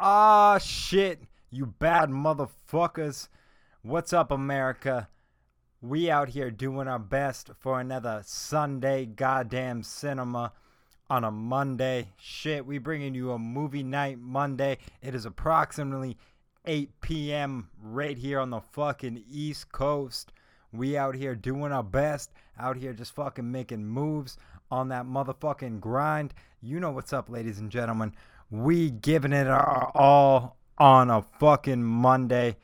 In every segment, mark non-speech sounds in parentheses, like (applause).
Ah, shit, you bad motherfuckers. What's up, America? We out here doing our best for another Sunday goddamn cinema on a Monday. Shit, we bringing you a movie night Monday. It is approximately 8 p.m. right here on the fucking East Coast. We out here doing our best, out here just fucking making moves on that motherfucking grind. You know what's up, ladies and gentlemen. We giving it our all on a fucking Monday.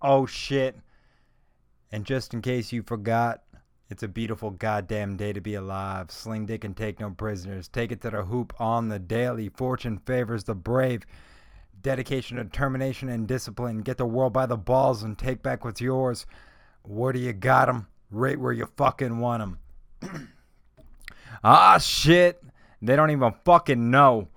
Oh shit. And just in case you forgot, it's a beautiful goddamn day to be alive. Sling dick and take no prisoners. Take it to the hoop on the daily. Fortune favors the brave. Dedication, determination, and discipline. Get the world by the balls and take back what's yours. Where do you got 'em? Right where you fucking want 'em. (clears throat) ah, shit. They don't even fucking know.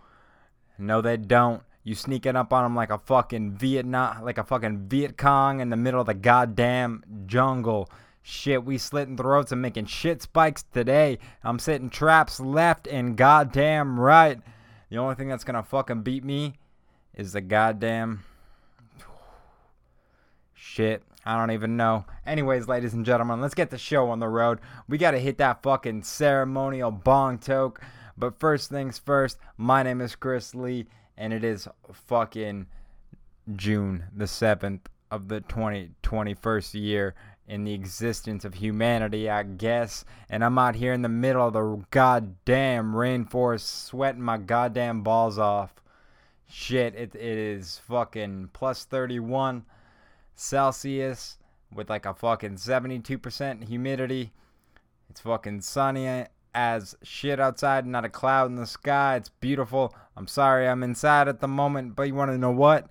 No, they don't. You sneaking up on them like a fucking Vietnam, like a fucking Viet Cong in the middle of the goddamn jungle. Shit, we slitting throats and making shit spikes today. I'm sitting traps left and goddamn right. The only thing that's gonna fucking beat me is the goddamn shit. I don't even know. Anyways, ladies and gentlemen, let's get the show on the road. We gotta hit that fucking ceremonial bong toke. But first things first, my name is Chris Lee, and it is fucking June the 7th of the 2021st year in the existence of humanity, I guess. And I'm out here in the middle of the goddamn rainforest sweating my goddamn balls off. Shit, it, it is fucking plus 31 Celsius with like a fucking 72% humidity. It's fucking sunny as shit outside, not a cloud in the sky. It's beautiful. I'm sorry I'm inside at the moment, but you want to know what?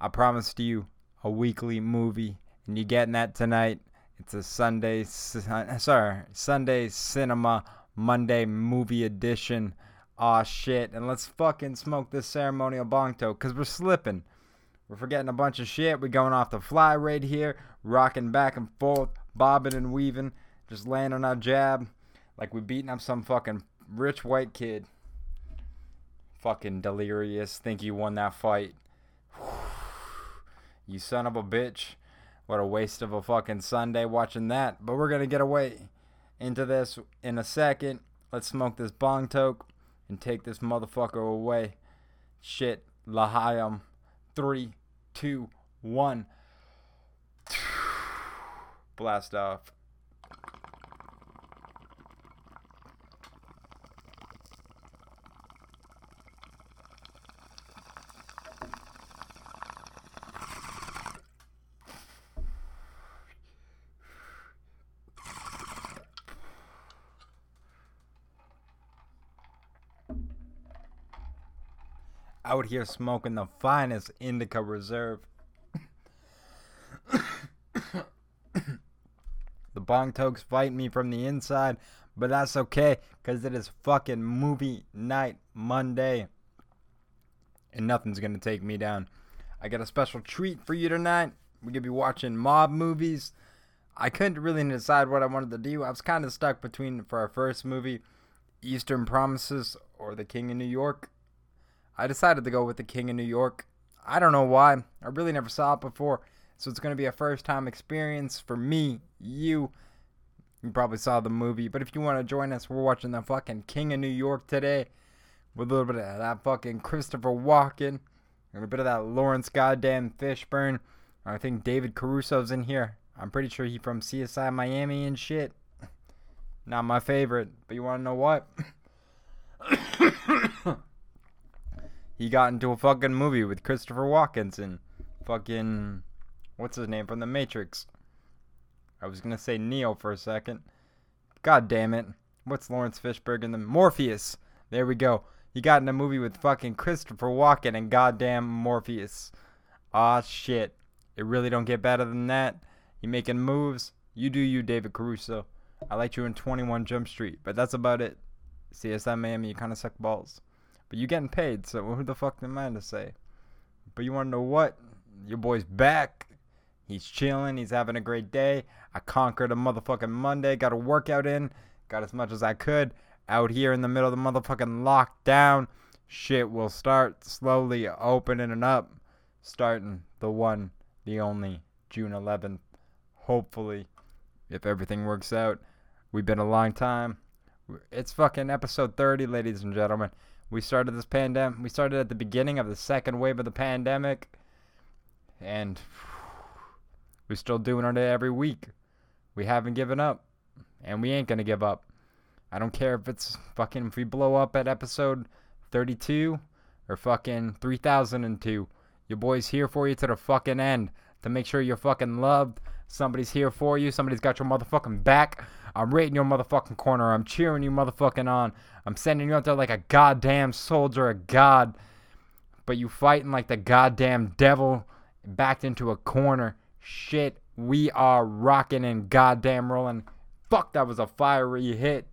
I promised you a weekly movie, and you getting that tonight. It's a Sunday, uh, sorry, Sunday cinema Monday movie edition. Aw shit, and let's fucking smoke this ceremonial bong toke, cause we're slipping. We're forgetting a bunch of shit. We're going off the fly right here, rocking back and forth, bobbing and weaving, just landing our jab like we beating up some fucking rich white kid. Fucking delirious. Think you won that fight. (sighs) you son of a bitch. What a waste of a fucking Sunday watching that. But we're gonna get away into this in a second. Let's smoke this bong toke and take this motherfucker away. Shit. Lahayam. Three, two, one. (sighs) Blast off. Out here smoking the finest indica reserve. the bong tokes fight me from the inside, but that's okay because it is fucking movie night Monday. And nothing's gonna take me down. I got a special treat for you tonight. We're gonna be watching mob movies. I couldn't really decide what I wanted to do. I was kind of stuck between for our first movie, Eastern Promises or The King of New York. I decided to go with The King of New York. I don't know why. I really never saw it before. So it's going to be a first time experience for me, you. You probably saw the movie. But if you want to join us, we're watching the fucking King of New York today. With a little bit of that fucking Christopher Walken. And a bit of that Lawrence goddamn Fishburne. I think David Caruso's in here. I'm pretty sure he's from CSI Miami and shit. Not my favorite. But you want to know what? He got into a fucking movie with Christopher Walken and fucking what's his name from the Matrix. I was gonna say Neo for a second. God damn it. What's Lawrence Fishburne in the Morpheus? There we go. He got in a movie with fucking Christopher Walken and goddamn Morpheus. Ah shit. It really don't get better than that. You making moves. You do you, David Caruso. I liked you in 21 Jump Street, but that's about it. CSI Miami, you kind of suck balls. But you getting paid, so who the fuck am I to say? But you want to know what? Your boy's back. He's chilling. He's having a great day. I conquered a motherfucking Monday. Got a workout in. Got as much as I could. Out here in the middle of the motherfucking lockdown. shit will start slowly opening and up, starting the one, the only June 11th. Hopefully, if everything works out. We've been a long time. It's fucking episode 30, ladies and gentlemen. We started this pandemic. We started at the beginning of the second wave of the pandemic, and (sighs) we're still doing it every week. We haven't given up, and we ain't gonna give up. I don't care if it's fucking if we blow up at episode 32 or fucking 3002. Your boy's here for you to the fucking end to make sure you're fucking loved. Somebody's here for you. Somebody's got your motherfucking back. I'm rating your motherfucking corner. I'm cheering you motherfucking on. I'm sending you out there like a goddamn soldier of God. But you fighting like the goddamn devil backed into a corner. Shit, we are rocking and goddamn rolling. Fuck, that was a fiery hit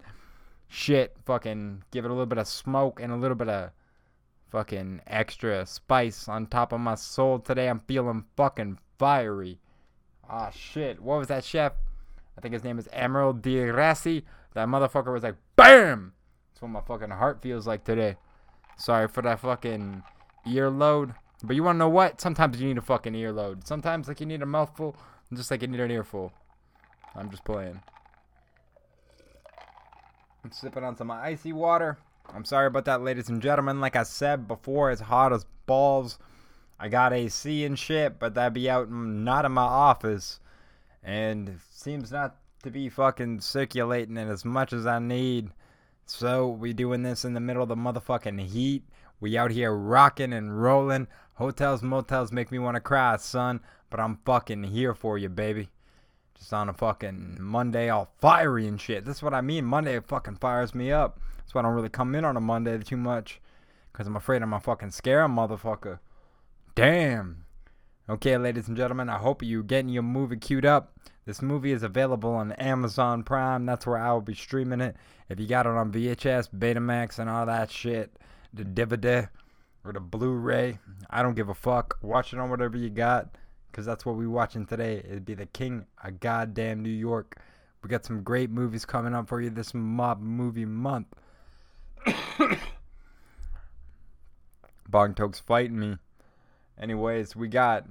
shit, fucking give it a little bit of smoke and a little bit of fucking extra spice on top of my soul today. I'm feeling fucking fiery. Ah, shit. What was that chef? I think his name is Emerald Di Rassi. That motherfucker was like, BAM! That's what my fucking heart feels like today. Sorry for that fucking earload. But you wanna know what? Sometimes you need a fucking earload. Sometimes, like, you need a mouthful, just like you need an earful. I'm just playing. I'm sipping on some icy water. I'm sorry about that, ladies and gentlemen. Like I said before, it's hot as balls. I got AC and shit, but that'd be out not in my office. And seems not to be fucking circulating it as much as I need. So we doing this in the middle of the motherfucking heat. We out here rocking and rolling. Hotels, motels make me want to cry, son. But I'm fucking here for you, baby. Just on a fucking Monday all fiery and shit. That's what I mean. Monday fucking fires me up. That's why I don't really come in on a Monday too much. Because I'm afraid I'm a fucking scare a motherfucker. Damn. Okay, ladies and gentlemen, I hope you're getting your movie queued up. This movie is available on Amazon Prime. That's where I will be streaming it. If you got it on VHS, Betamax, and all that shit, the DVD or the Blu-ray, I don't give a fuck. Watch it on whatever you got because that's what we're watching today. It'd be the King of Goddamn New York. We got some great movies coming up for you this mob movie month. (coughs) Bong Toke's fighting me. Anyways, we got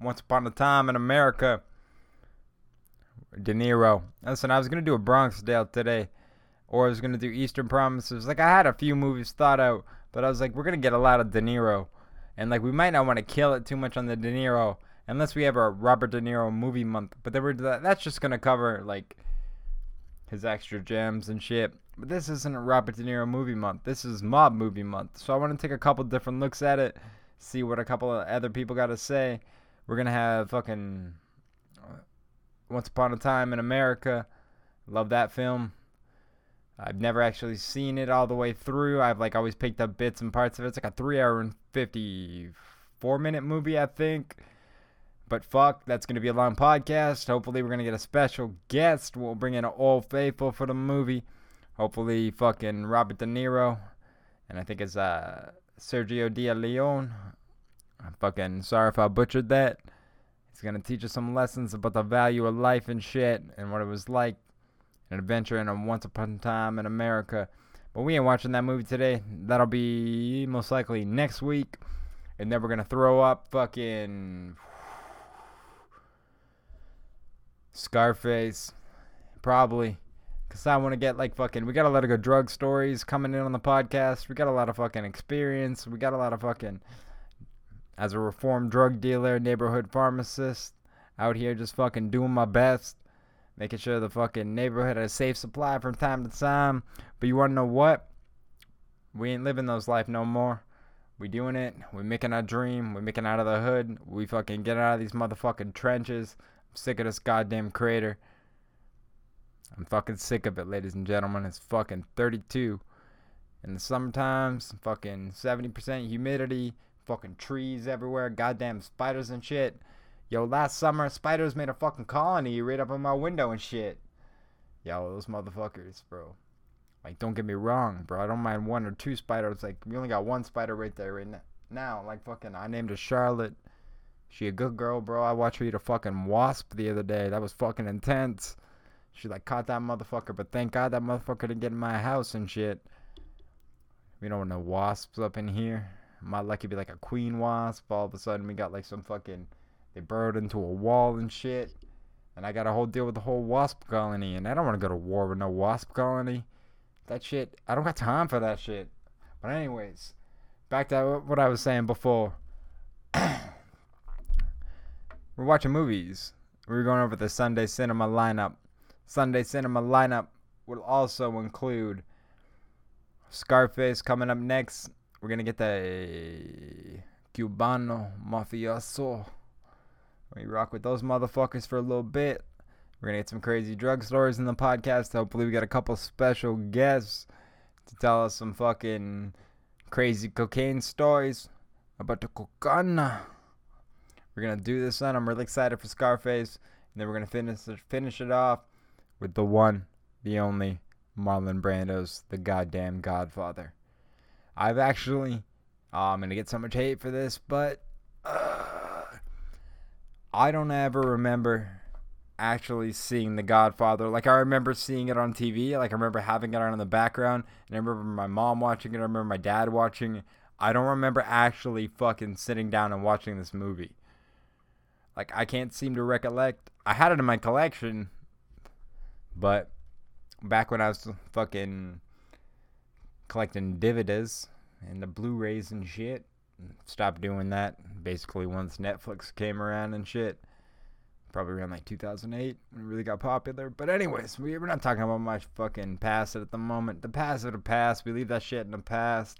Once Upon a Time in America. De Niro. Listen, I was gonna do a Bronx Tale today, or I was gonna do Eastern Promises. Like I had a few movies thought out, but I was like, we're gonna get a lot of De Niro and like we might not want to kill it too much on the De Niro unless we have a Robert De Niro movie month. But that's just gonna cover like his extra gems and shit. But this isn't a Robert De Niro movie month. This is mob movie month. So I want to take a couple different looks at it, see what a couple of other people got to say. We're gonna have fucking Once Upon a Time in America. Love that film. I've never actually seen it all the way through. I've like always picked up bits and parts of it. It's like a three hour and fifty four minute movie, I think. But fuck, that's gonna be a long podcast. Hopefully we're gonna get a special guest. We'll bring in an old faithful for the movie. Hopefully fucking Robert De Niro. And I think it's uh Sergio De Leon. I'm fucking sorry if I butchered that. He's gonna teach us some lessons about the value of life and shit and what it was like an adventure in a once upon a time in America. But we ain't watching that movie today. That'll be most likely next week. And then we're gonna throw up fucking (sighs) Scarface. Probably. Cause I want to get like fucking. We got a lot of good drug stories coming in on the podcast. We got a lot of fucking experience. We got a lot of fucking. As a reformed drug dealer, neighborhood pharmacist, out here just fucking doing my best making sure the fucking neighborhood has a safe supply from time to time. But you wanna know what? We ain't living those life no more. We doing it. We making our dream. We making out of the hood. We fucking get out of these motherfucking trenches. I'm sick of this goddamn crater. I'm fucking sick of it, ladies and gentlemen. It's fucking 32 in the summertime, Fucking 70% humidity. Fucking trees everywhere. Goddamn spiders and shit. Yo, last summer, spiders made a fucking colony right up in my window and shit. Yo, those motherfuckers, bro. Like, don't get me wrong, bro. I don't mind one or two spiders. Like, we only got one spider right there right now. Like, fucking, I named her Charlotte. She a good girl, bro. I watched her eat a fucking wasp the other day. That was fucking intense. She, like, caught that motherfucker. But thank God that motherfucker didn't get in my house and shit. We don't want no wasps up in here. My luck could be like a queen wasp. All of a sudden, we got like some fucking. They burrowed into a wall and shit. And I got a whole deal with the whole wasp colony. And I don't want to go to war with no wasp colony. That shit. I don't got time for that shit. But, anyways, back to what I was saying before. (coughs) We're watching movies. We're going over the Sunday cinema lineup. Sunday cinema lineup will also include Scarface coming up next. We're gonna get the Cubano Mafioso. We rock with those motherfuckers for a little bit. We're gonna get some crazy drug stories in the podcast. Hopefully, we got a couple special guests to tell us some fucking crazy cocaine stories about the cocaine. We're gonna do this one. I'm really excited for Scarface, and then we're gonna finish finish it off with the one, the only Marlon Brando's the goddamn Godfather. I've actually, oh, I'm gonna get so much hate for this, but uh, I don't ever remember actually seeing The Godfather. Like I remember seeing it on TV. Like I remember having it on in the background, and I remember my mom watching it. I remember my dad watching. it. I don't remember actually fucking sitting down and watching this movie. Like I can't seem to recollect. I had it in my collection, but back when I was fucking collecting DVDs and the Blu-rays and shit, stopped doing that basically once Netflix came around and shit. Probably around like 2008 when it really got popular. But anyways, we, we're not talking about my fucking past at the moment. The past of the past. We leave that shit in the past.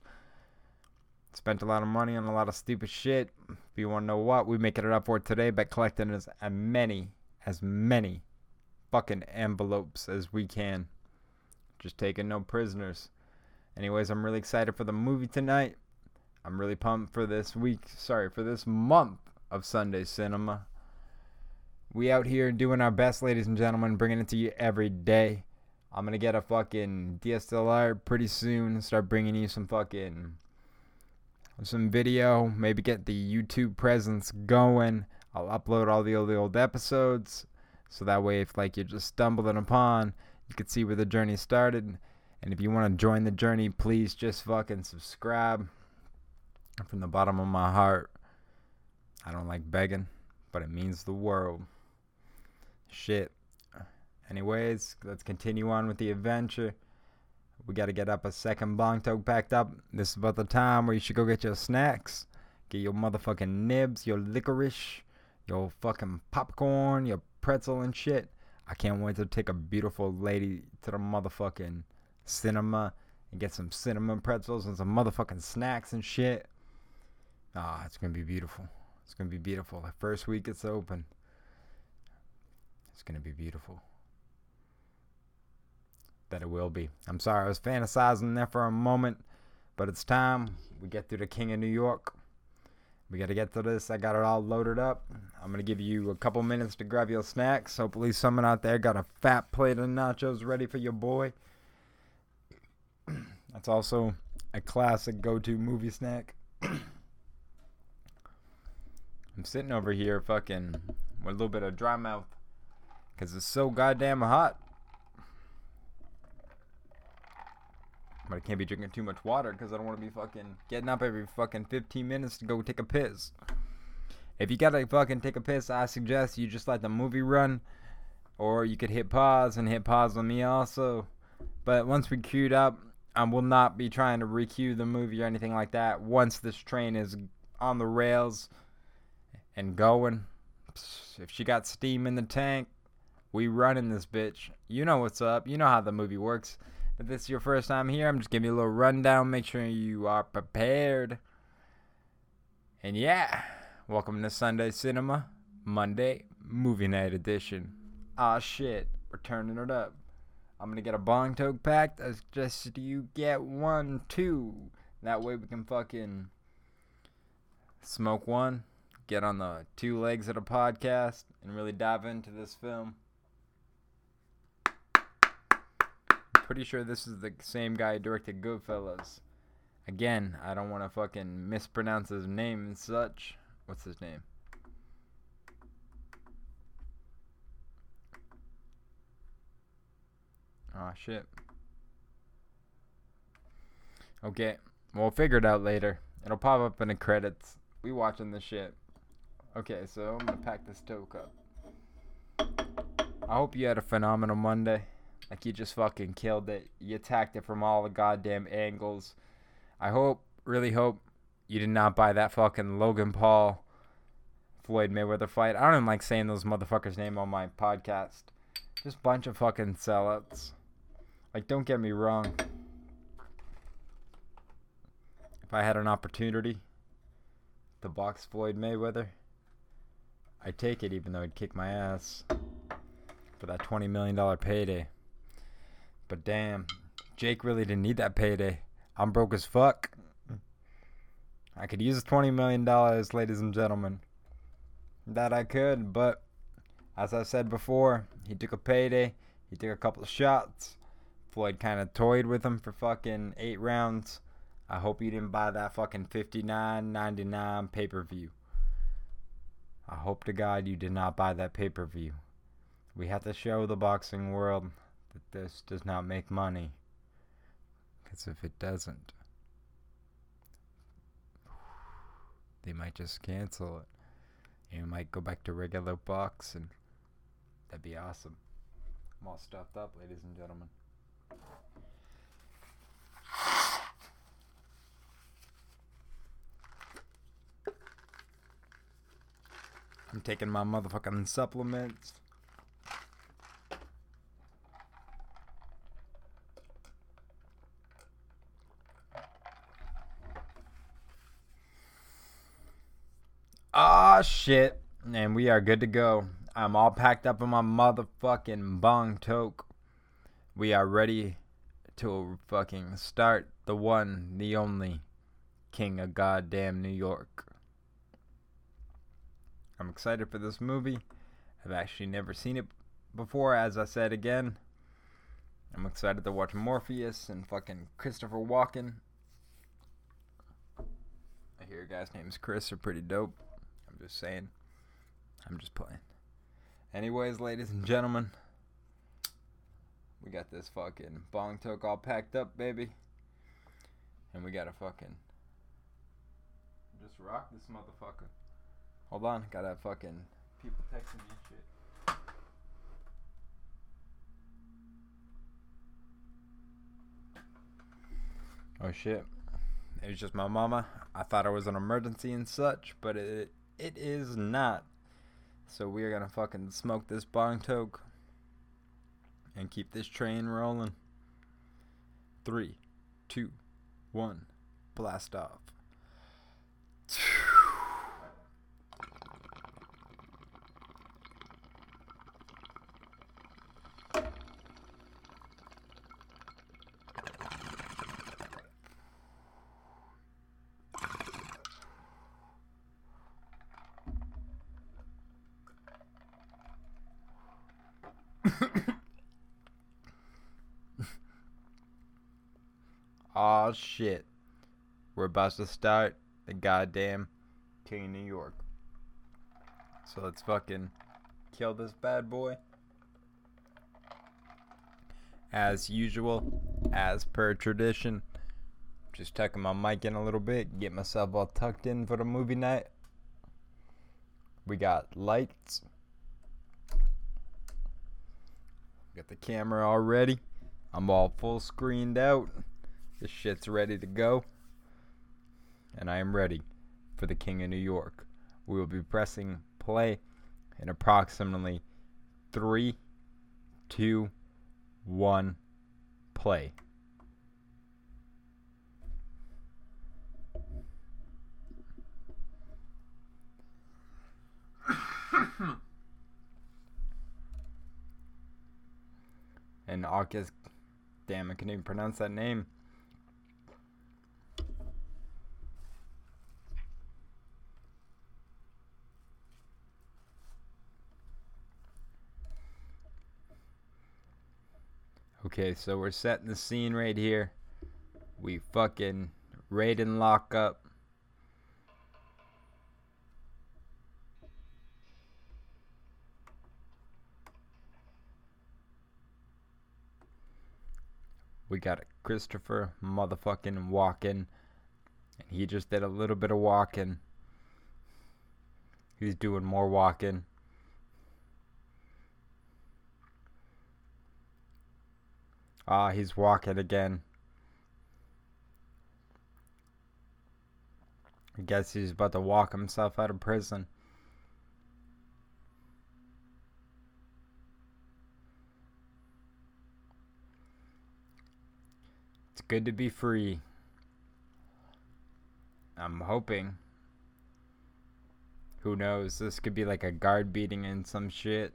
Spent a lot of money on a lot of stupid shit. If you want to know what, we making it up for today by collecting as many, as many fucking envelopes as we can. Just taking no prisoners. Anyways, I'm really excited for the movie tonight. I'm really pumped for this week, sorry, for this month of Sunday cinema. We out here doing our best, ladies and gentlemen, bringing it to you every day. I'm gonna get a fucking DSLR pretty soon. And start bringing you some fucking some video, maybe get the YouTube presence going. I'll upload all the old, the old episodes so that way if like you're just stumbling upon, you can see where the journey started. And if you want to join the journey, please just fucking subscribe. From the bottom of my heart, I don't like begging, but it means the world. Shit. Anyways, let's continue on with the adventure. We got to get up a second bong toke packed up. This is about the time where you should go get your snacks. Get your motherfucking nibs, your licorice, your fucking popcorn, your pretzel and shit. I can't wait to take a beautiful lady to the motherfucking cinema and get some cinnamon pretzels and some motherfucking snacks and shit. Ah, oh, it's gonna be beautiful. It's gonna be beautiful. The first week it's open. It's gonna be beautiful that it will be. I'm sorry, I was fantasizing there for a moment, but it's time. We get through the King of New York. We got to get to this. I got it all loaded up. I'm going to give you a couple minutes to grab your snacks. Hopefully, someone out there got a fat plate of nachos ready for your boy. That's also a classic go to movie snack. (clears throat) I'm sitting over here fucking with a little bit of dry mouth because it's so goddamn hot. But I can't be drinking too much water because I don't want to be fucking getting up every fucking 15 minutes to go take a piss. If you gotta fucking take a piss, I suggest you just let the movie run. Or you could hit pause and hit pause on me also. But once we queued up, I will not be trying to recue the movie or anything like that. Once this train is on the rails and going, if she got steam in the tank, we running this bitch. You know what's up. You know how the movie works. If this is your first time here, I'm just giving you a little rundown. Make sure you are prepared. And yeah, welcome to Sunday Cinema, Monday Movie Night Edition. Ah shit, we're turning it up. I'm gonna get a bong toke pack. I suggest you get one too. That way we can fucking smoke one, get on the two legs of the podcast, and really dive into this film. pretty sure this is the same guy who directed Goodfellas. Again, I don't want to fucking mispronounce his name and such. What's his name? Oh shit. Okay, We'll figure it out later. It'll pop up in the credits. We watching the shit. Okay, so I'm gonna pack this toke up. I hope you had a phenomenal Monday. Like you just fucking killed it. You attacked it from all the goddamn angles. I hope, really hope, you did not buy that fucking Logan Paul Floyd Mayweather fight. I don't even like saying those motherfuckers' name on my podcast. Just bunch of fucking sellouts. Like, don't get me wrong. If I had an opportunity to box Floyd Mayweather, I'd take it even though he'd kick my ass for that $20 million payday. But damn, Jake really didn't need that payday. I'm broke as fuck. I could use $20 million, ladies and gentlemen. That I could, but as I said before, he took a payday. He took a couple of shots. Floyd kind of toyed with him for fucking eight rounds. I hope you didn't buy that fucking $59.99 pay per view. I hope to God you did not buy that pay per view. We have to show the boxing world that this does not make money. Because if it doesn't, they might just cancel it. And might go back to regular boxing. That'd be awesome. I'm all stuffed up, ladies and gentlemen. I'm taking my motherfucking supplements. Ah, shit. And we are good to go. I'm all packed up in my motherfucking bong toke. We are ready to fucking start the one, the only king of goddamn New York. I'm excited for this movie. I've actually never seen it before, as I said again. I'm excited to watch Morpheus and fucking Christopher Walken. I hear guys' names Chris are pretty dope. I'm just saying. I'm just playing. Anyways, ladies and gentlemen, we got this fucking bong toke all packed up, baby. And we gotta fucking just rock this motherfucker. Hold on, gotta fucking people texting me shit. Oh shit. It was just my mama. I thought it was an emergency and such, but it it is not. So we are gonna fucking smoke this bong toke and keep this train rolling. Three, two, one, blast off. oh shit. We're about to start the goddamn King of New York. So let's fucking kill this bad boy. As usual, as per tradition. Just tucking my mic in a little bit, get myself all tucked in for the movie night. We got lights. Got the camera all ready. I'm all full screened out. This shit's ready to go. And I am ready for the King of New York. We will be pressing play in approximately three, two, one, play. (coughs) and August, damn, I can't even pronounce that name. Okay, so we're setting the scene right here. We fucking raid and lock up. We got a Christopher motherfucking walking. And he just did a little bit of walking. He's doing more walking. Ah, he's walking again. I guess he's about to walk himself out of prison. It's good to be free. I'm hoping. Who knows? This could be like a guard beating in some shit.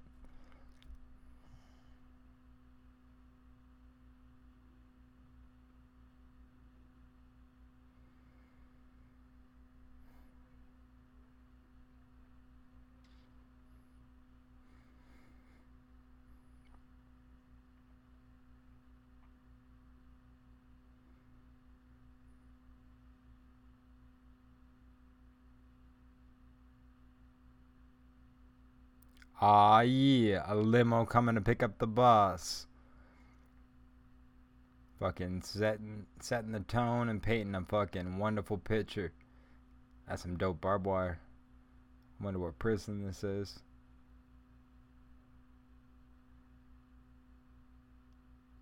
Ah, yeah, a limo coming to pick up the bus. Fucking setting, setting the tone and painting a fucking wonderful picture. That's some dope barbed wire. Wonder what prison this is.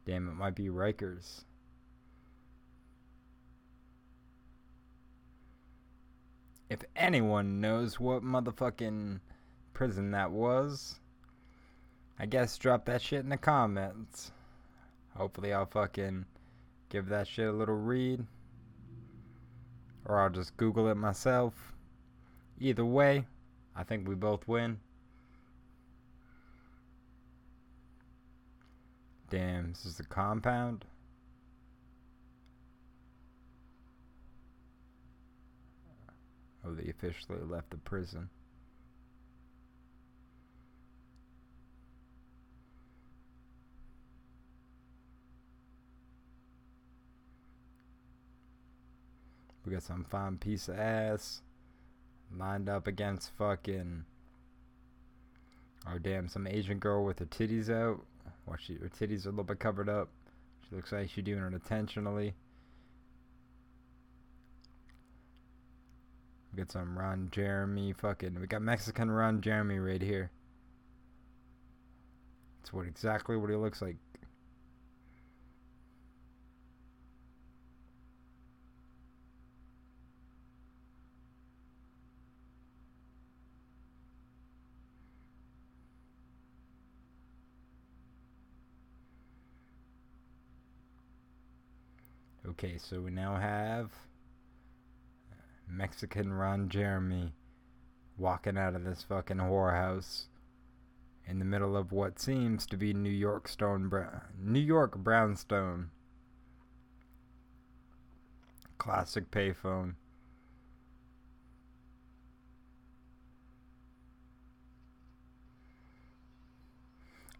Damn, it might be Rikers. If anyone knows what motherfucking prison that was. I guess drop that shit in the comments. Hopefully, I'll fucking give that shit a little read. Or I'll just Google it myself. Either way, I think we both win. Damn, this is a compound? Oh, they officially left the prison. We got some fine piece of ass lined up against fucking. Oh damn! Some Asian girl with her titties out. Well, she her titties are a little bit covered up. She looks like she's doing it intentionally. We got some Ron Jeremy fucking. We got Mexican Ron Jeremy right here. That's what exactly what he looks like. Okay, so we now have uh, Mexican Ron Jeremy walking out of this fucking whorehouse in the middle of what seems to be New York Stone Brown New York Brownstone. Classic payphone.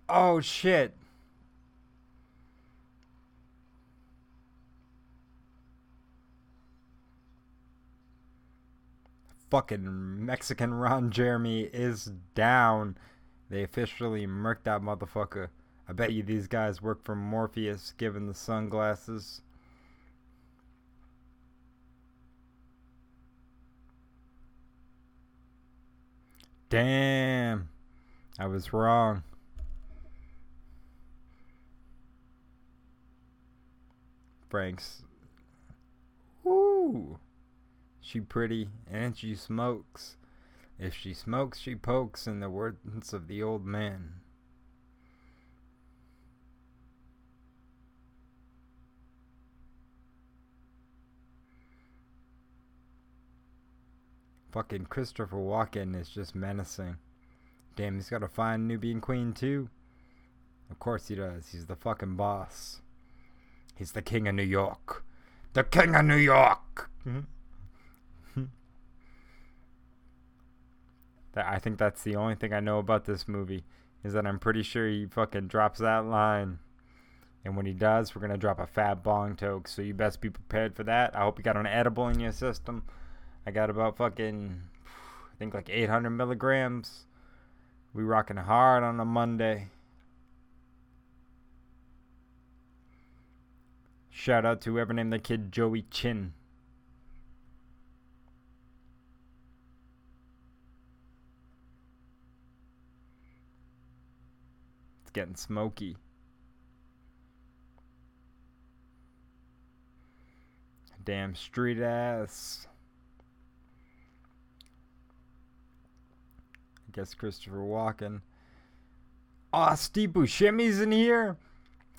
Oh shit. Fucking Mexican Ron Jeremy is down. They officially murked that motherfucker. I bet you these guys work for Morpheus given the sunglasses. Damn. I was wrong. Frank's. Woo. She pretty, and she smokes. If she smokes, she pokes, in the words of the old man. Fucking Christopher Walken is just menacing. Damn, he's got a fine Nubian queen too. Of course he does. He's the fucking boss. He's the king of New York. The king of New York. Mm-hmm. That I think that's the only thing I know about this movie is that I'm pretty sure he fucking drops that line. And when he does, we're gonna drop a fat bong toke. So you best be prepared for that. I hope you got an edible in your system. I got about fucking, I think like 800 milligrams. We rocking hard on a Monday. Shout out to whoever named the kid Joey Chin. It's getting smoky. Damn street ass. I guess Christopher Walken. Oh, Steve Buscemi's in here?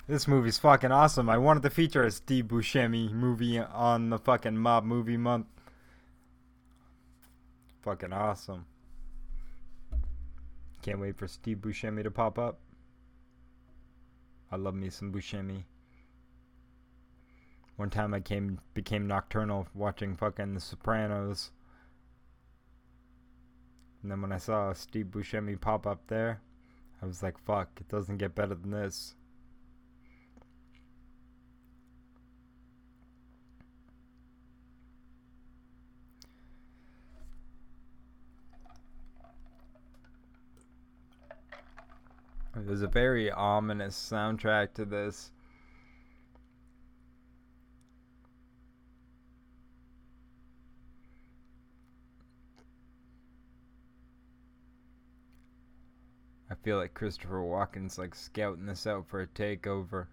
This movie's fucking awesome. I wanted to feature a Steve Buscemi movie on the fucking Mob Movie Month. Fucking awesome. Can't wait for Steve Buscemi to pop up. I love me some Buscemi. One time I came became nocturnal watching fucking The Sopranos. And then when I saw Steve Buscemi pop up there, I was like, fuck, it doesn't get better than this. There's a very ominous soundtrack to this. I feel like Christopher Walken's like scouting this out for a takeover.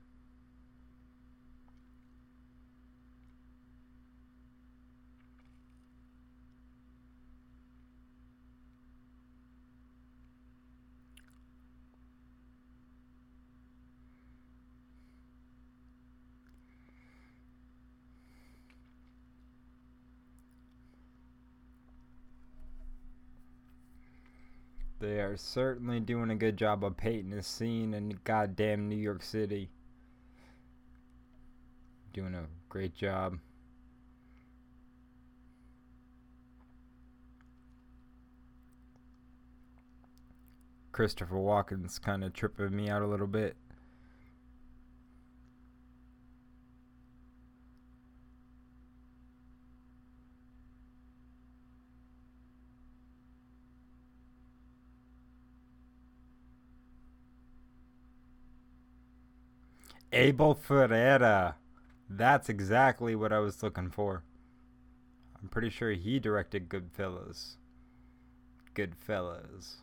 They are certainly doing a good job of painting the scene in goddamn New York City. Doing a great job. Christopher Walken's kind of tripping me out a little bit. Abel Ferrara. That's exactly what I was looking for. I'm pretty sure he directed Goodfellas. Goodfellas.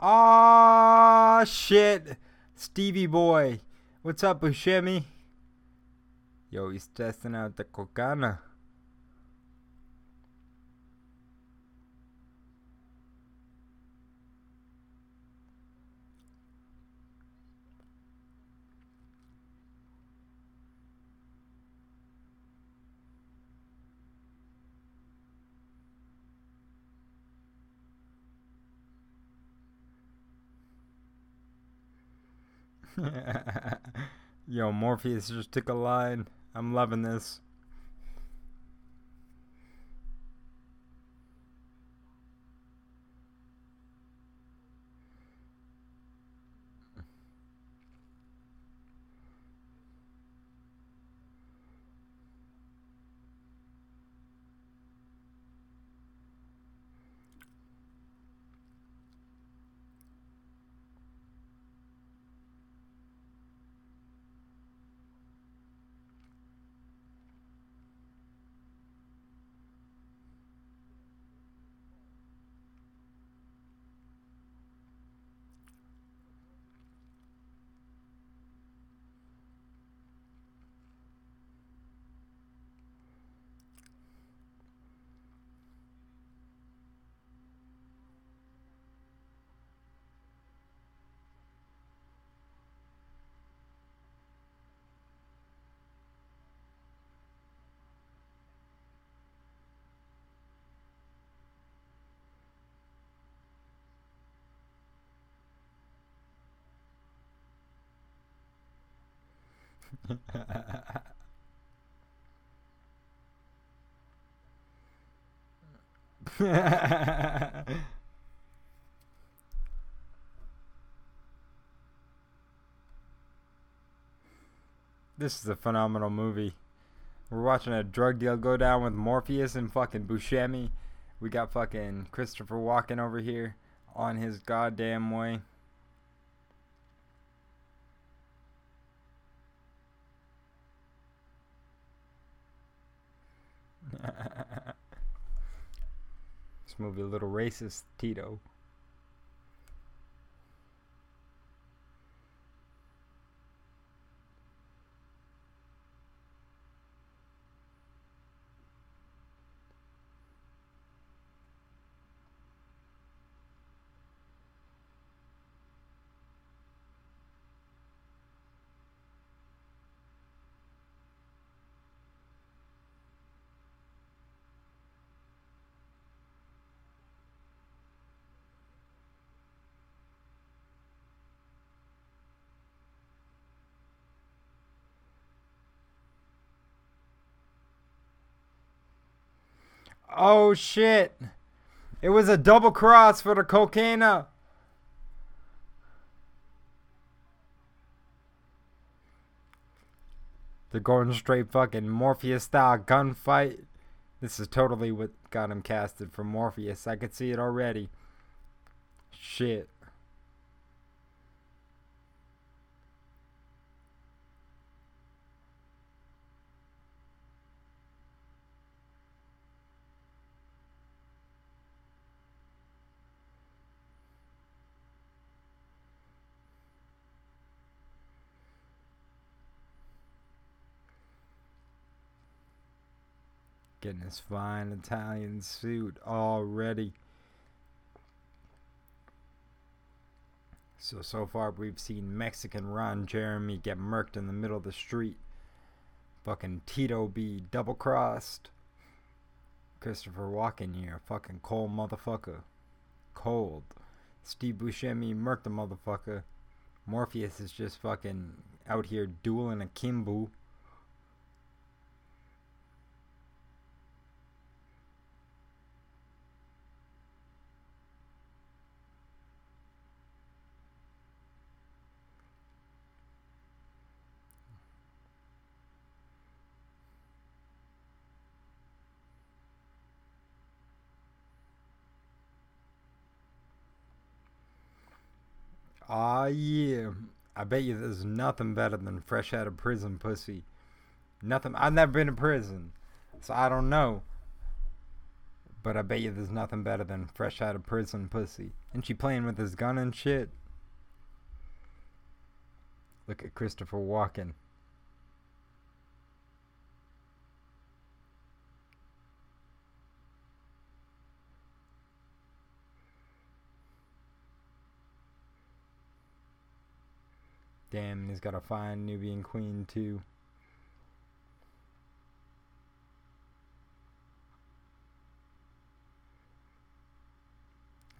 Ah shit. Stevie boy. What's up, Buscemi? Yo, he's testing out the cocaine. Yo, Morpheus just took a line. I'm loving this. (laughs) this is a phenomenal movie. We're watching a drug deal go down with Morpheus and fucking Buscemi. We got fucking Christopher Walken over here on his goddamn way. (laughs) this movie a little racist, Tito. Oh shit! It was a double cross for the cocaine. They're going straight fucking Morpheus style gunfight. This is totally what got him casted for Morpheus. I could see it already. Shit. Getting his fine Italian suit already. So, so far we've seen Mexican Ron Jeremy get murked in the middle of the street. Fucking Tito be double crossed. Christopher Walken here, fucking cold motherfucker. Cold. Steve Buscemi murked the motherfucker. Morpheus is just fucking out here dueling a Kimbu. Aw, yeah. I bet you there's nothing better than fresh out of prison pussy. Nothing. I've never been to prison, so I don't know. But I bet you there's nothing better than fresh out of prison pussy. And she playing with his gun and shit. Look at Christopher Walken. Damn, he's got a fine Nubian queen too.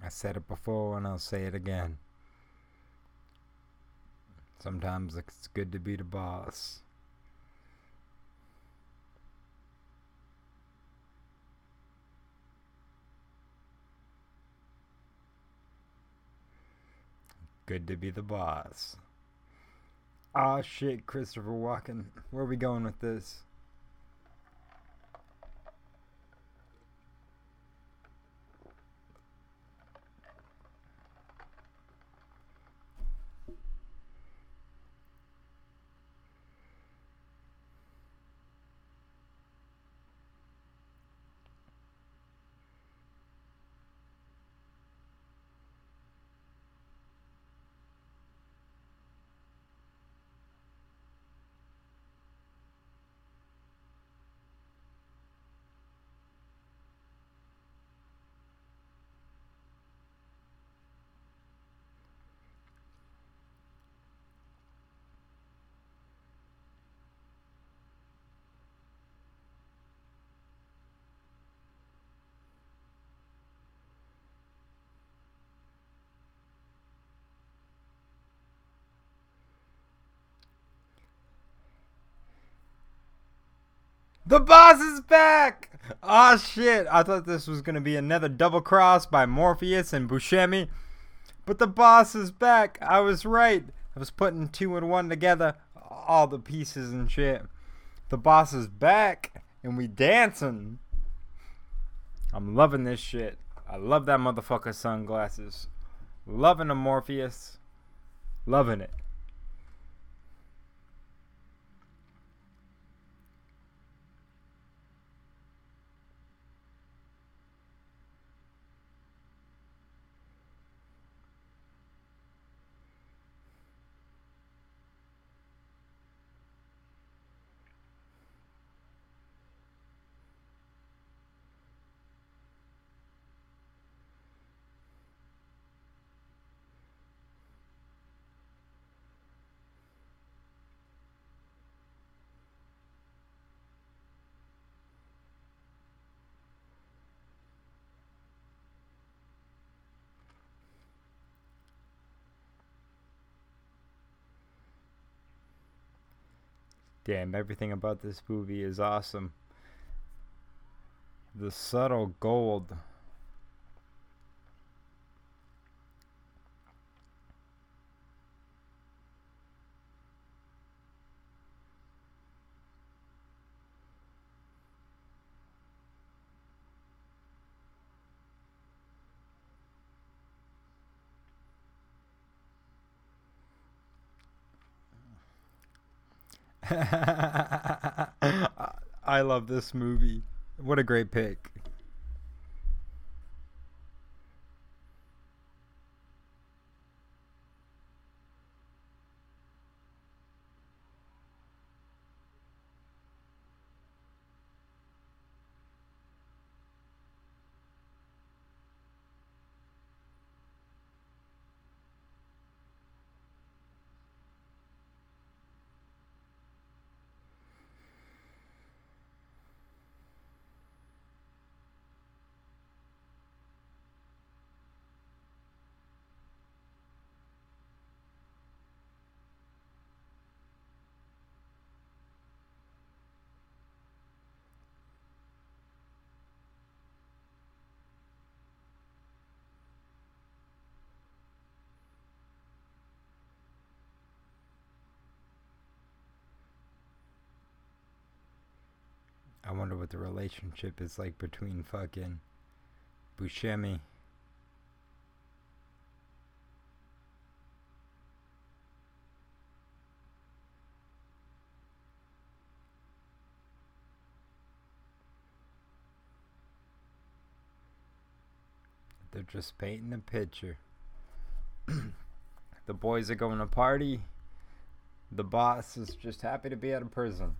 I said it before and I'll say it again. Sometimes it's good to be the boss. Good to be the boss. Ah, shit, Christopher Walken. Where are we going with this? The boss is back! Oh shit, I thought this was gonna be another double cross by Morpheus and Buscemi. But the boss is back. I was right. I was putting two and one together, all the pieces and shit. The boss is back, and we dancing. I'm loving this shit. I love that motherfucker sunglasses. Loving the Morpheus. Loving it. Damn, everything about this movie is awesome. The subtle gold. (laughs) I love this movie. What a great pick. I wonder what the relationship is like between fucking Buscemi. They're just painting a picture. (clears throat) the boys are going to party. The boss is just happy to be out of prison.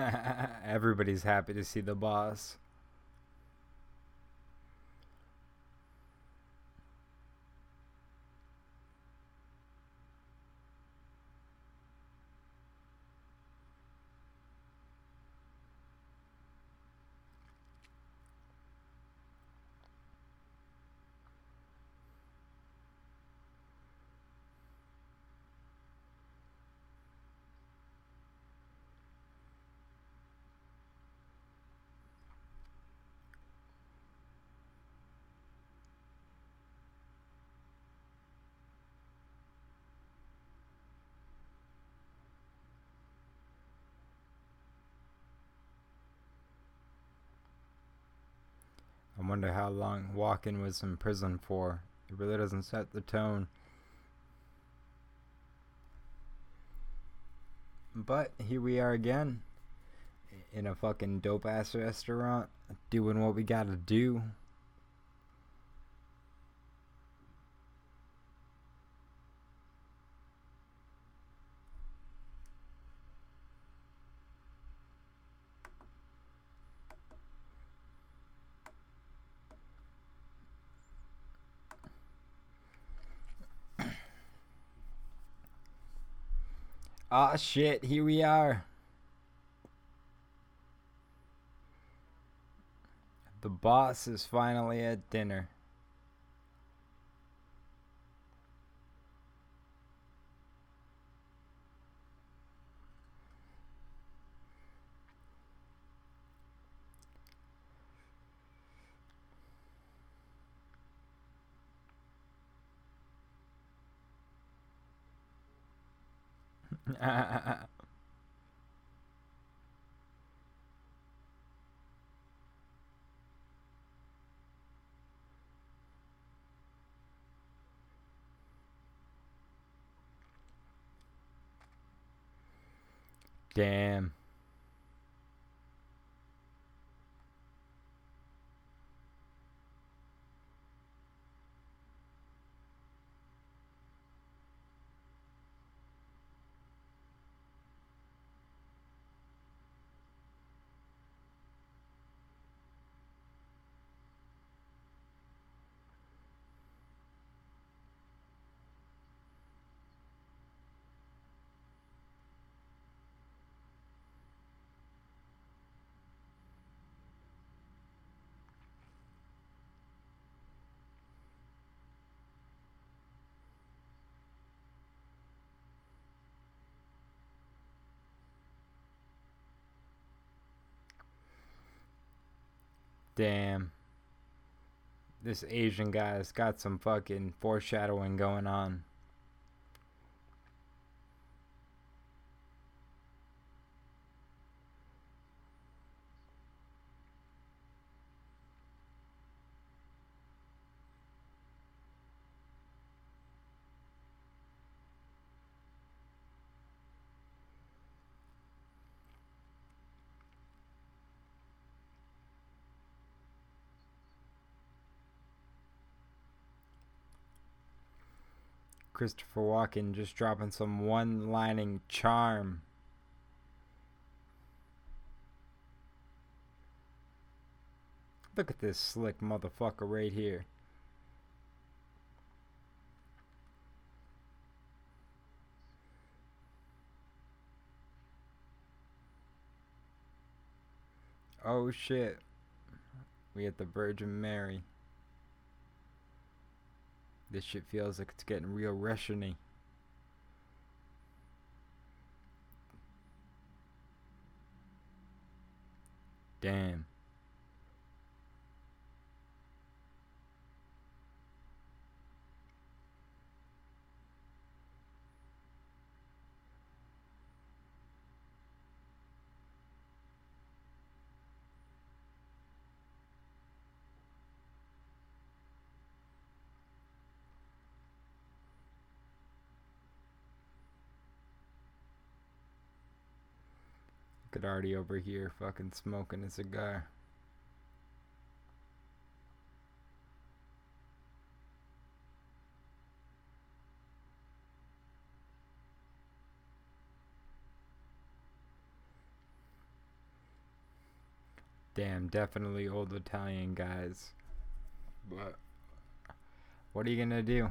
(laughs) Everybody's happy to see the boss. I wonder how long Walken was in prison for. It really doesn't set the tone. But here we are again in a fucking dope ass restaurant doing what we gotta do. Ah, shit, here we are. The boss is finally at dinner. Damn. Damn. This Asian guy's got some fucking foreshadowing going on. Christopher Walken just dropping some one lining charm. Look at this slick motherfucker right here. Oh shit. We at the Virgin Mary. This shit feels like it's getting real Russian-y. Damn. At over here fucking smoking a cigar. Damn, definitely old Italian guys. But what are you gonna do?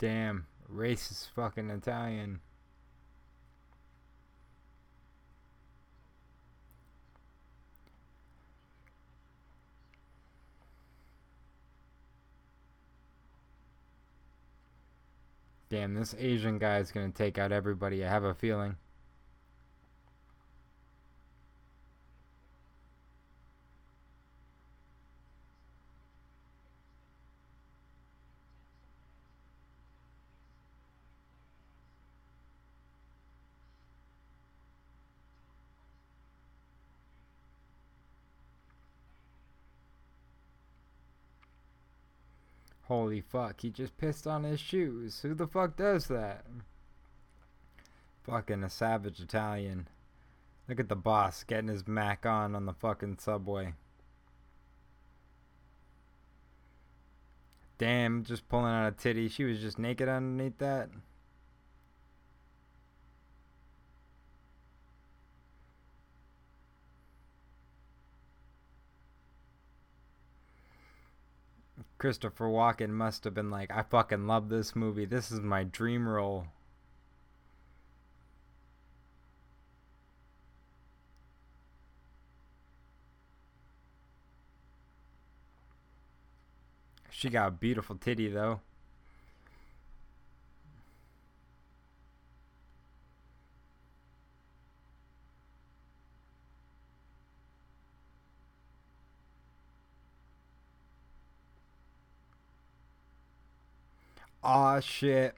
Damn, racist fucking Italian. Damn, this Asian guy is gonna take out everybody. I have a feeling. Holy fuck, he just pissed on his shoes. Who the fuck does that? Fucking a savage Italian. Look at the boss getting his Mac on on the fucking subway. Damn, just pulling out a titty. She was just naked underneath that. Christopher Walken must have been like, I fucking love this movie. This is my dream role. She got a beautiful titty though. Aw, shit.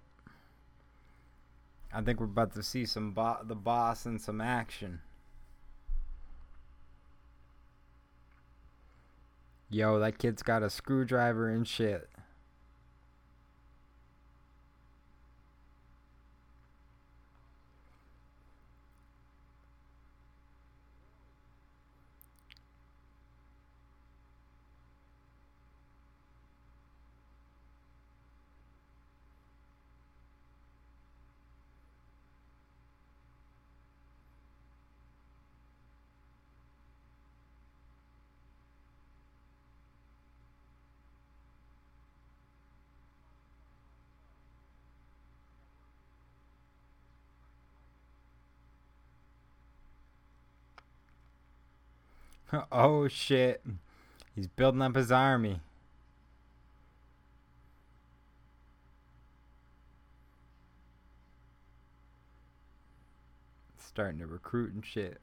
I think we're about to see some bo- the boss and some action. Yo, that kid's got a screwdriver and shit. (laughs) oh shit. He's building up his army. Starting to recruit and shit.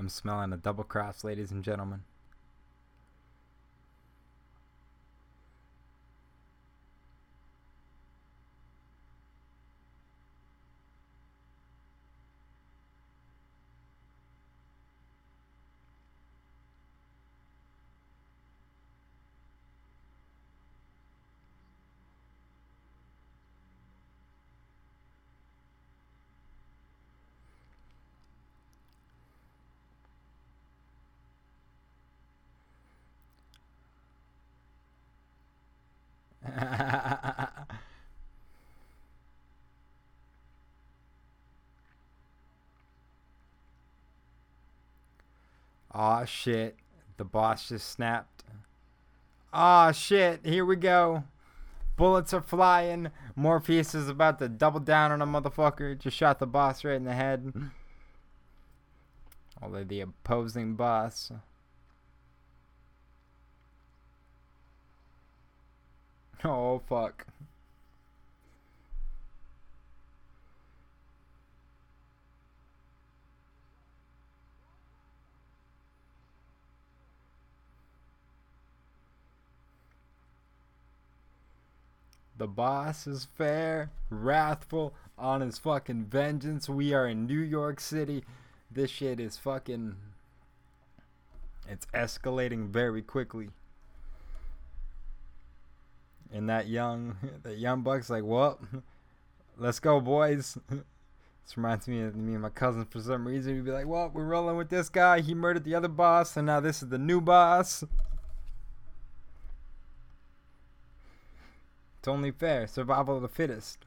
I'm smelling a double cross, ladies and gentlemen. Aw, shit. The boss just snapped. Aw, shit. Here we go. Bullets are flying. Morpheus is about to double down on a motherfucker. Just shot the boss right in the head. (laughs) Although the opposing boss. (laughs) Oh, fuck. The boss is fair, wrathful, on his fucking vengeance. We are in New York City. This shit is fucking. It's escalating very quickly. And that young, (laughs) that young buck's like, well, (laughs) let's go, boys. (laughs) this reminds me of me and my cousin for some reason. We'd be like, well, we're rolling with this guy. He murdered the other boss, and now this is the new boss. It's only fair. Survival of the fittest.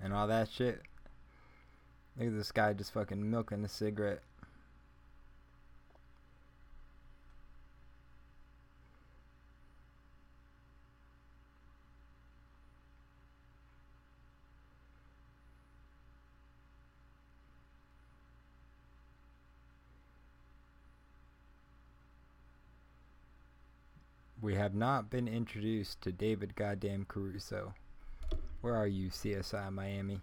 And all that shit. Look at this guy just fucking milking a cigarette. We have not been introduced to David Goddamn Caruso. Where are you, CSI Miami?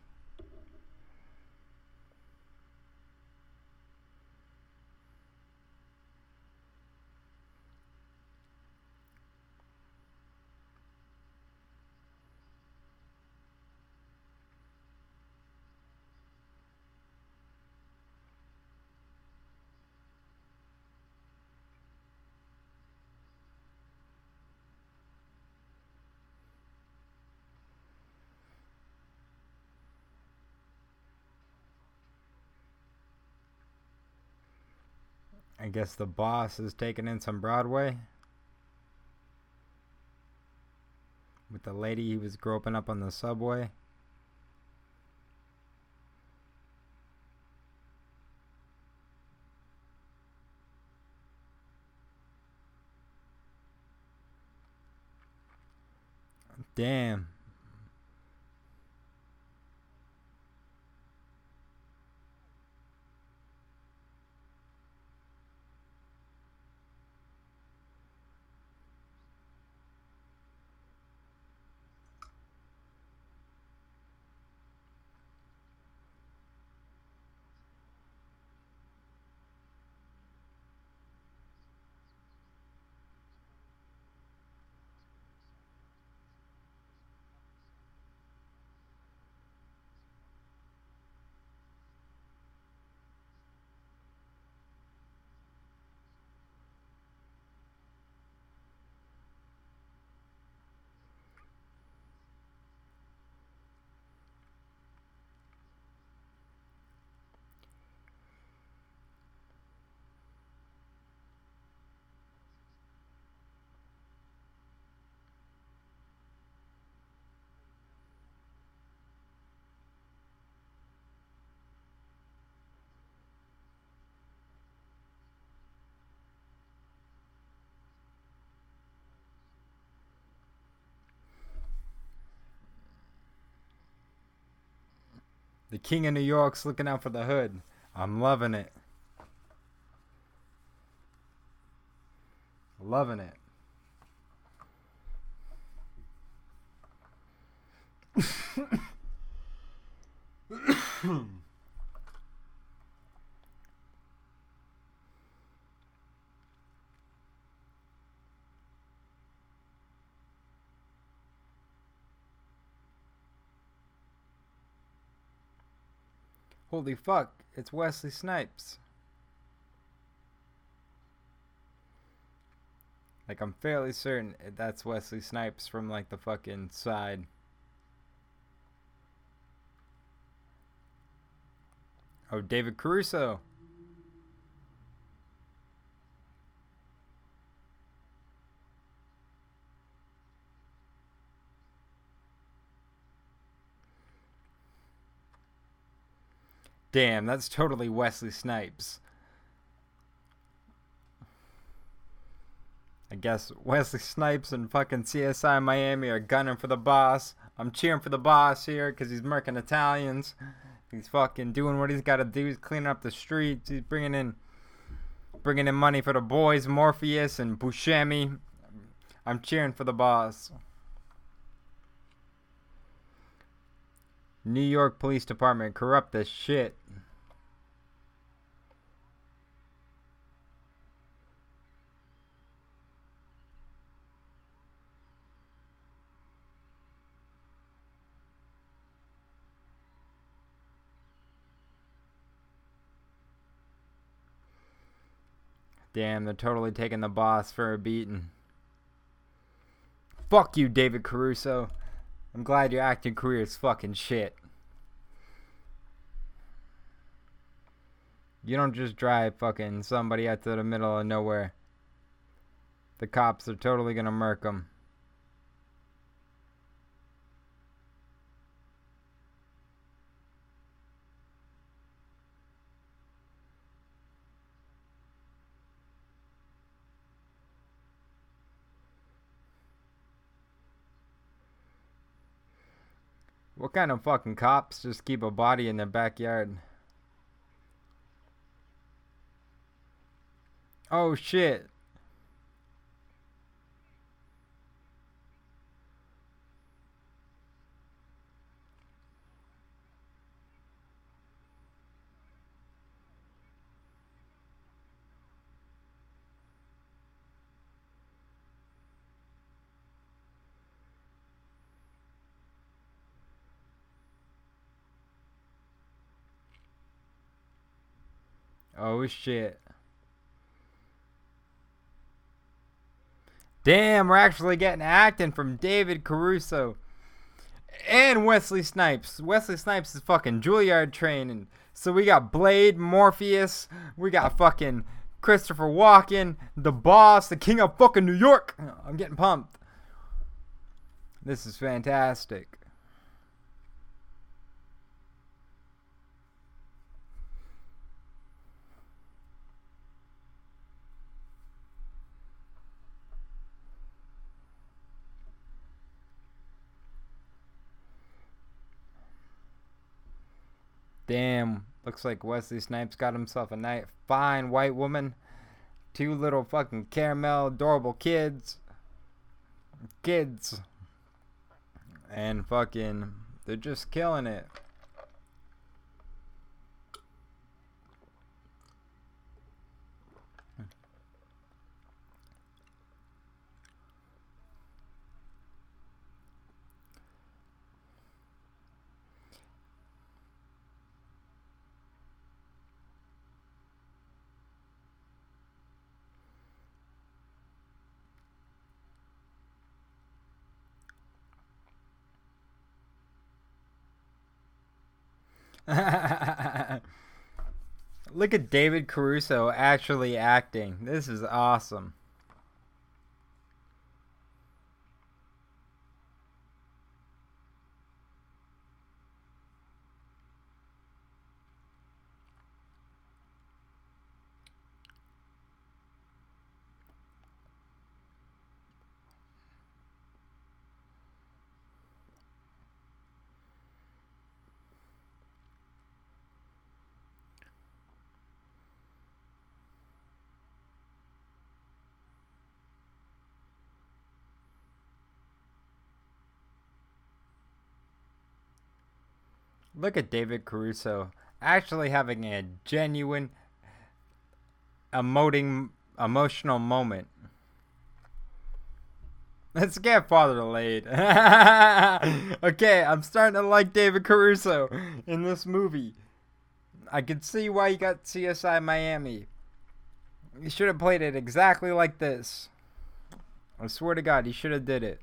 I guess the boss is taking in some Broadway. With the lady he was groping up on the subway. Damn. The king of New York's looking out for the hood. I'm loving it. Loving it. Holy fuck, it's Wesley Snipes. Like, I'm fairly certain that's Wesley Snipes from, like, the fucking side. Oh, David Caruso. Damn, that's totally Wesley Snipes. I guess Wesley Snipes and fucking CSI Miami are gunning for the boss. I'm cheering for the boss here because he's murking Italians. He's fucking doing what he's got to do. He's cleaning up the streets. He's bringing in, bringing in money for the boys, Morpheus and Buscemi. I'm cheering for the boss. New York Police Department corrupt as shit. Damn, they're totally taking the boss for a beating. Fuck you, David Caruso. I'm glad your acting career is fucking shit. You don't just drive fucking somebody out to the middle of nowhere. The cops are totally gonna murk them. What kind of fucking cops just keep a body in their backyard? Oh shit. Oh shit. Damn, we're actually getting acting from David Caruso and Wesley Snipes. Wesley Snipes is fucking Juilliard training. So we got Blade, Morpheus, we got fucking Christopher Walken, the boss, the king of fucking New York. I'm getting pumped. This is fantastic. Damn, looks like Wesley Snipes got himself a nice, fine white woman. Two little fucking caramel, adorable kids. Kids. And fucking, they're just killing it. (laughs) Look at David Caruso actually acting. This is awesome. Look at David Caruso actually having a genuine emoting emotional moment. Let's get farther laid. (laughs) okay, I'm starting to like David Caruso in this movie. I can see why you got CSI Miami. You should have played it exactly like this. I swear to God, he should have did it.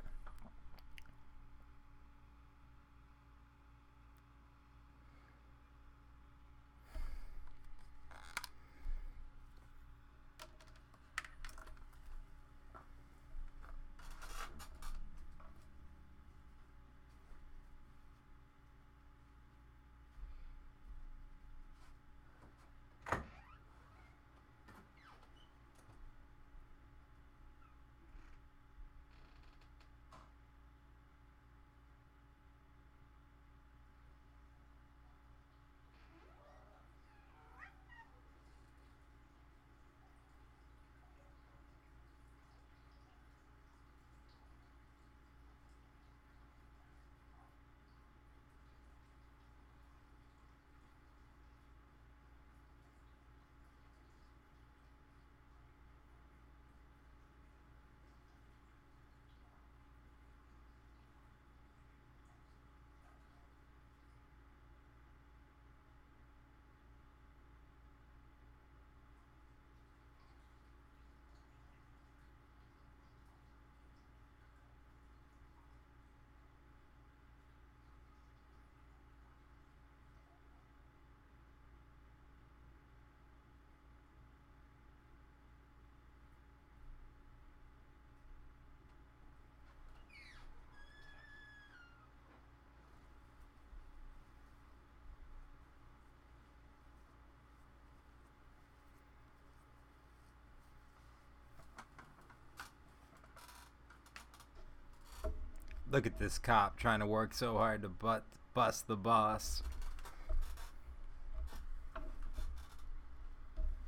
Look at this cop trying to work so hard to butt, bust the boss.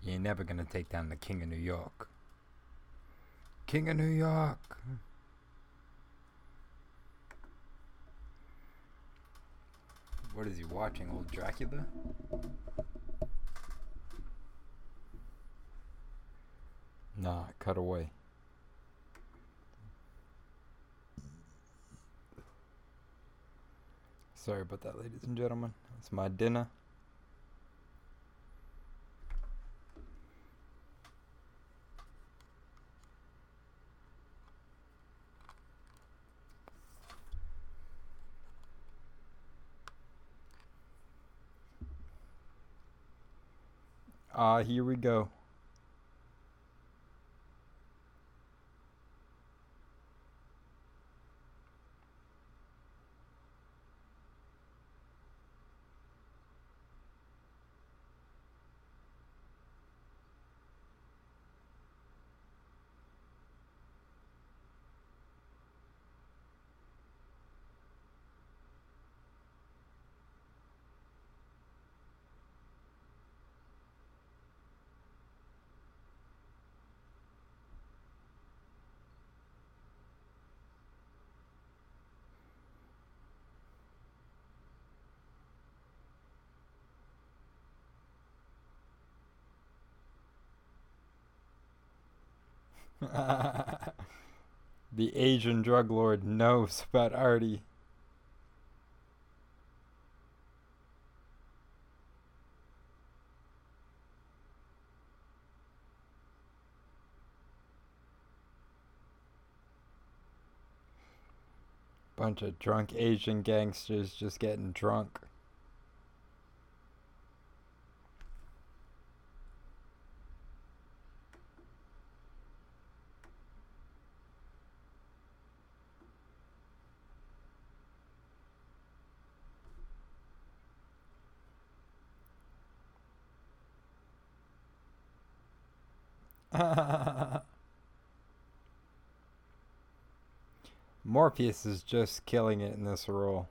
You ain't never gonna take down the King of New York. King of New York. What is he watching? Old Dracula? Nah, cut away. Sorry about that, ladies and gentlemen. It's my dinner. Ah, uh, here we go. The Asian drug lord knows about Artie. Bunch of drunk Asian gangsters just getting drunk. (laughs) Morpheus is just killing it in this role.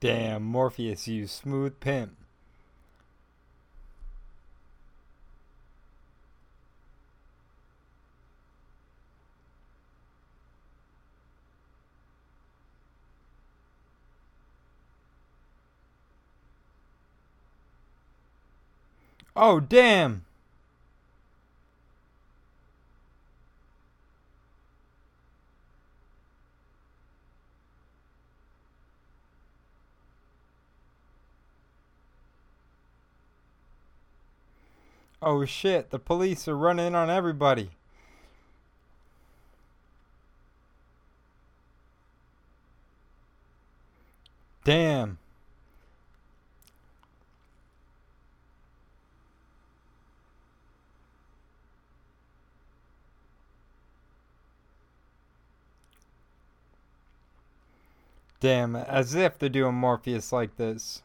Damn, Morpheus, you smooth pimp. Oh, damn. Oh shit, the police are running on everybody. Damn. Damn, as if they're doing Morpheus like this.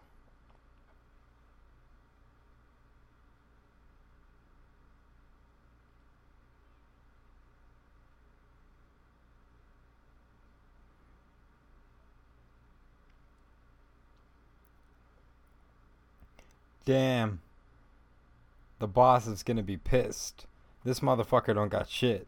Damn. The boss is gonna be pissed. This motherfucker don't got shit.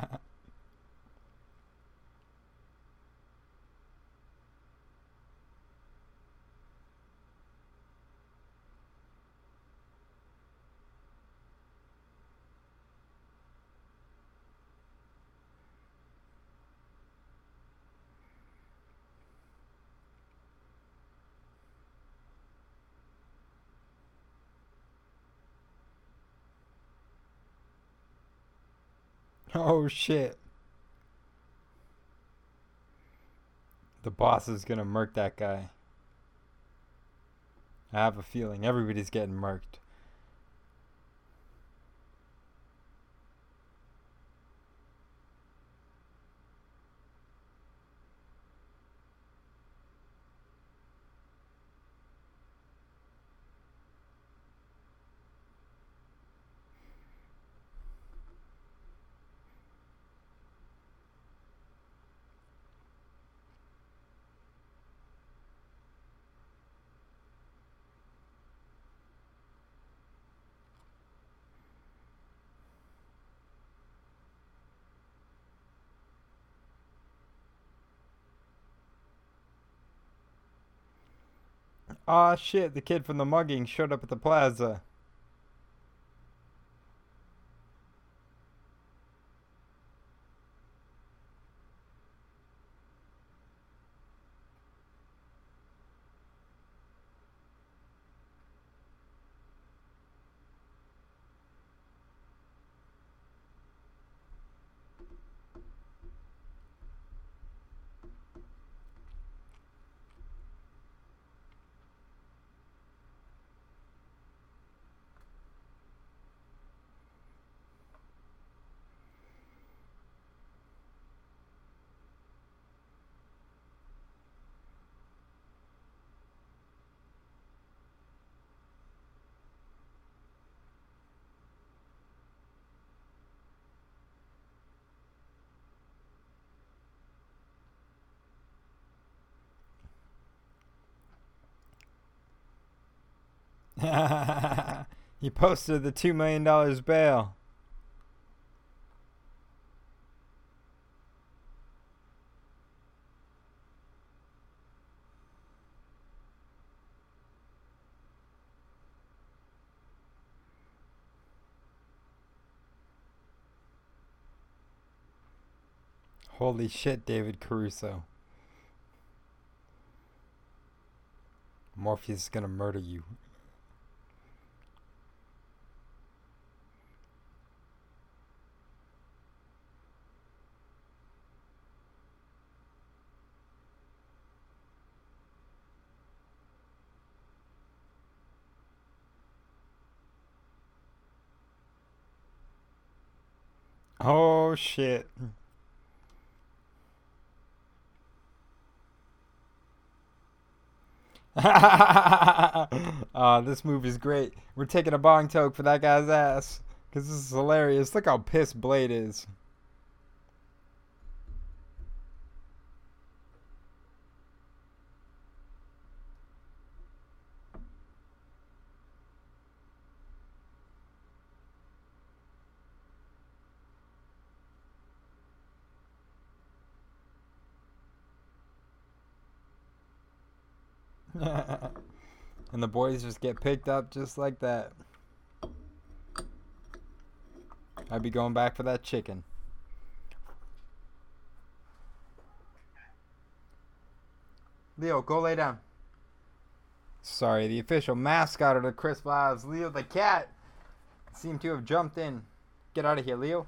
(laughs) Oh shit. The boss is gonna murk that guy. I have a feeling everybody's getting murked. Aw shit, the kid from the mugging showed up at the plaza. (laughs) he posted the $2 million bail. Holy shit, David Caruso. Morpheus is gonna murder you. Oh shit. uh, (laughs) this move is great. We're taking a bong toke for that guy's ass. Because this is hilarious. Look how pissed Blade is. (laughs) and the boys just get picked up just like that. I'd be going back for that chicken. Leo, go lay down. Sorry, the official mascot of the Chris Files, Leo the cat, seemed to have jumped in. Get out of here, Leo.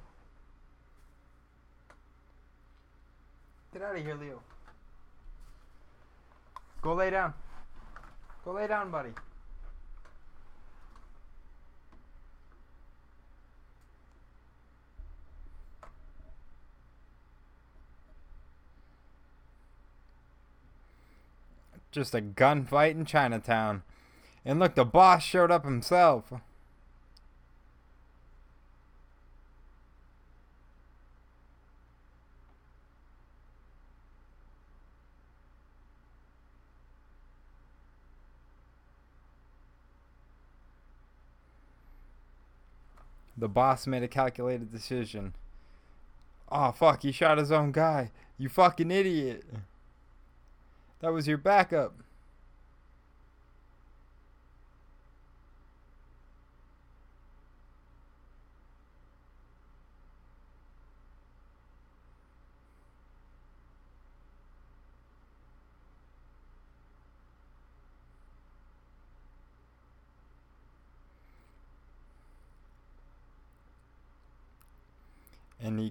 Get out of here, Leo. Go lay down. Go lay down, buddy. Just a gunfight in Chinatown. And look, the boss showed up himself. The boss made a calculated decision. Oh, fuck, he shot his own guy. You fucking idiot. That was your backup.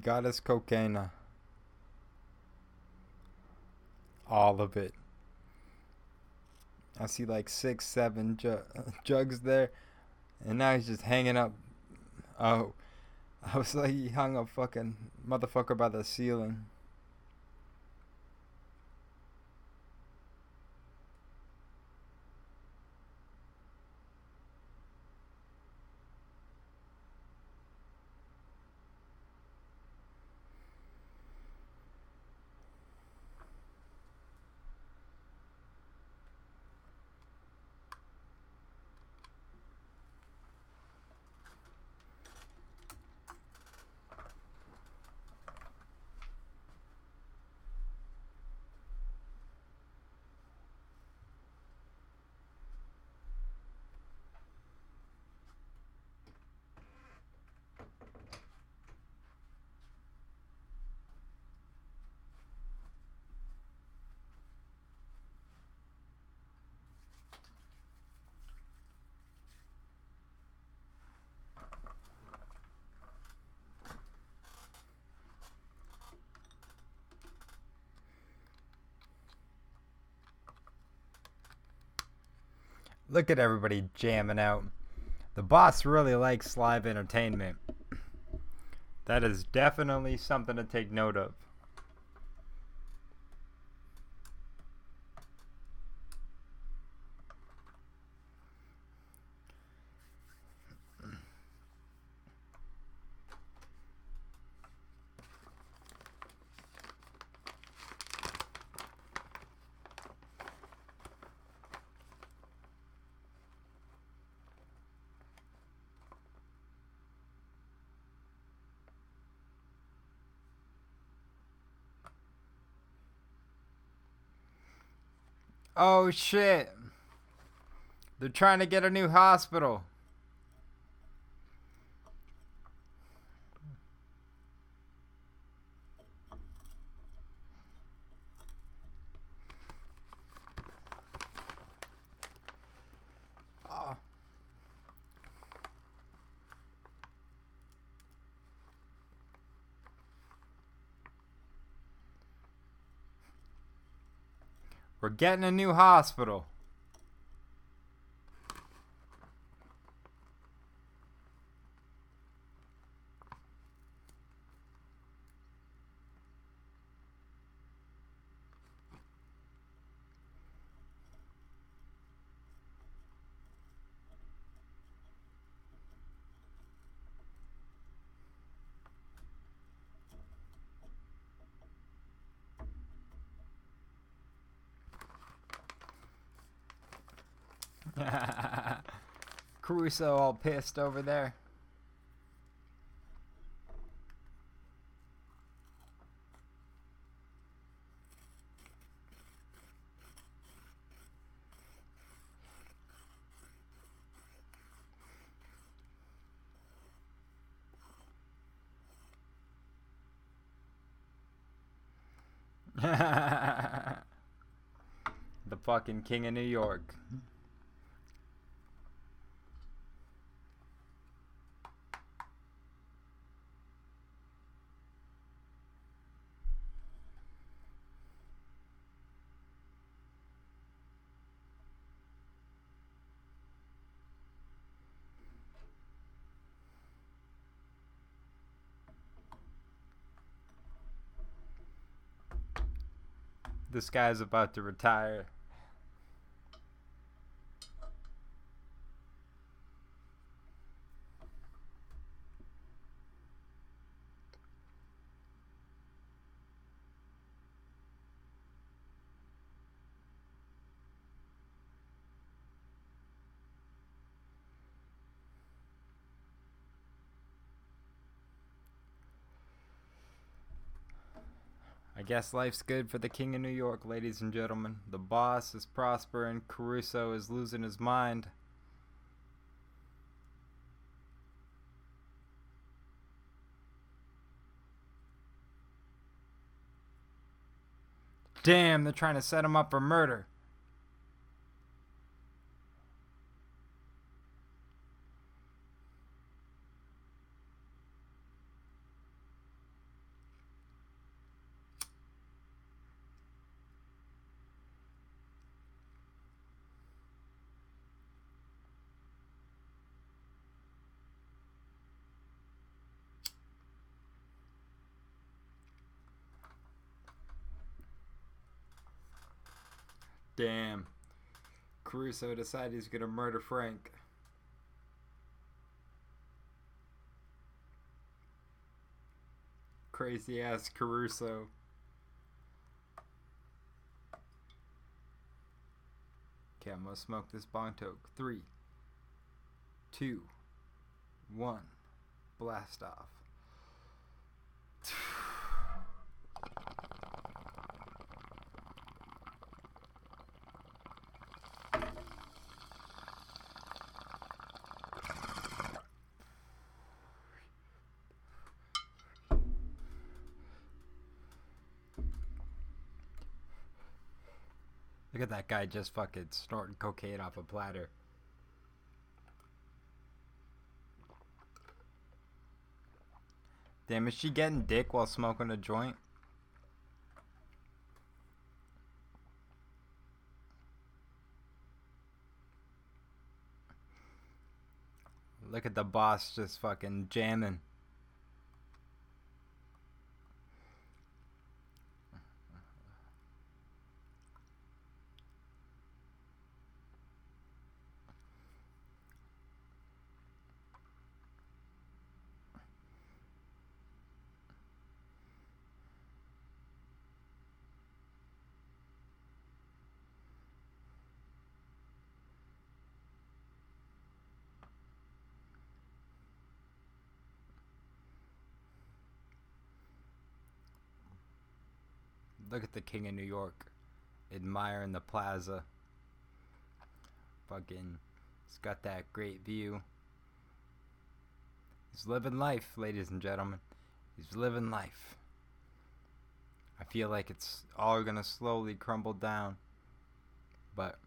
Got his cocaine. All of it. I see like six, seven ju- (laughs) jugs there. And now he's just hanging up. Oh. (laughs) I was like, he hung a fucking motherfucker by the ceiling. Look at everybody jamming out. The boss really likes live entertainment. That is definitely something to take note of. Oh shit. They're trying to get a new hospital. Oh. We're getting a new hospital. Caruso all pissed over there. (laughs) the fucking king of New York. This guy's about to retire. Guess life's good for the King of New York, ladies and gentlemen. The boss is prospering, Caruso is losing his mind. Damn, they're trying to set him up for murder. Damn. Caruso decided he's gonna murder Frank. Crazy ass Caruso. Okay, I'm gonna smoke this bong toke. Three, two, one, blast off. Look at that guy just fucking snorting cocaine off a platter. Damn, is she getting dick while smoking a joint? Look at the boss just fucking jamming. Look at the king of New York. Admiring the plaza. Fucking. He's got that great view. He's living life, ladies and gentlemen. He's living life. I feel like it's all gonna slowly crumble down. But.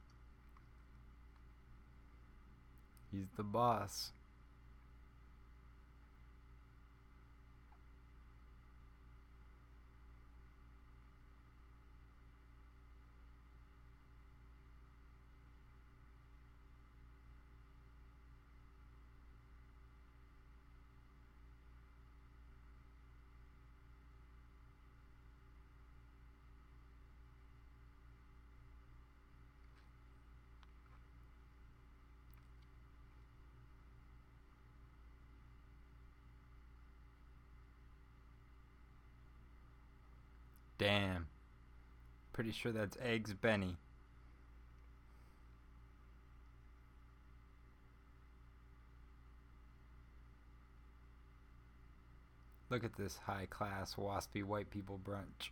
He's the boss. Damn. Pretty sure that's Eggs Benny. Look at this high class, waspy white people brunch.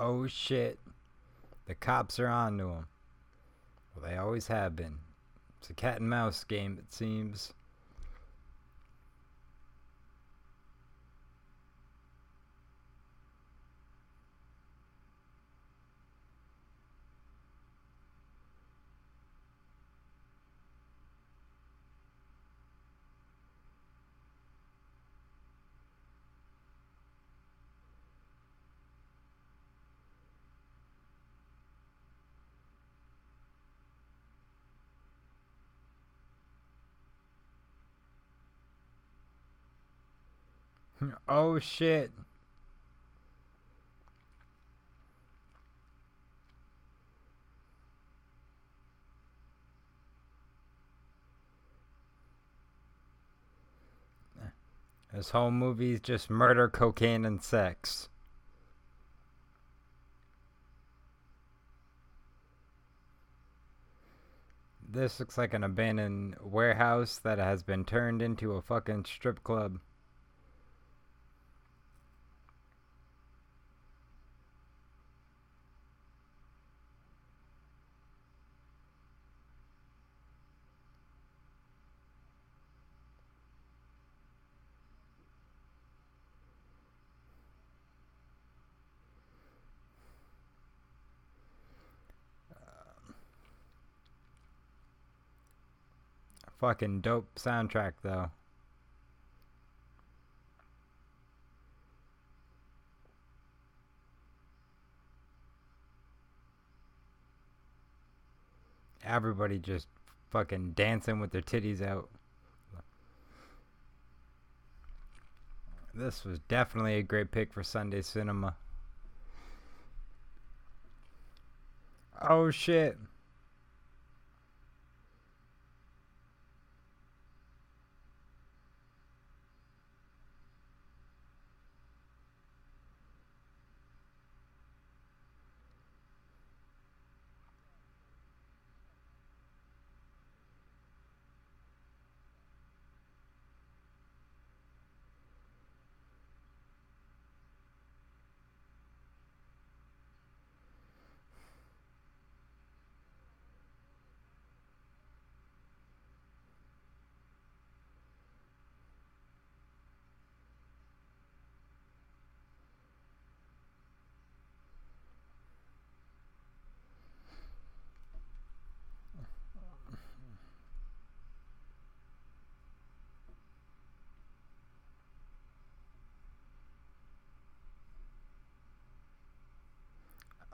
Oh shit. The cops are on to him. Well, they always have been. It's a cat and mouse game, it seems. Oh shit. This whole movie is just murder, cocaine, and sex. This looks like an abandoned warehouse that has been turned into a fucking strip club. Fucking dope soundtrack though. Everybody just fucking dancing with their titties out. This was definitely a great pick for Sunday cinema. Oh shit.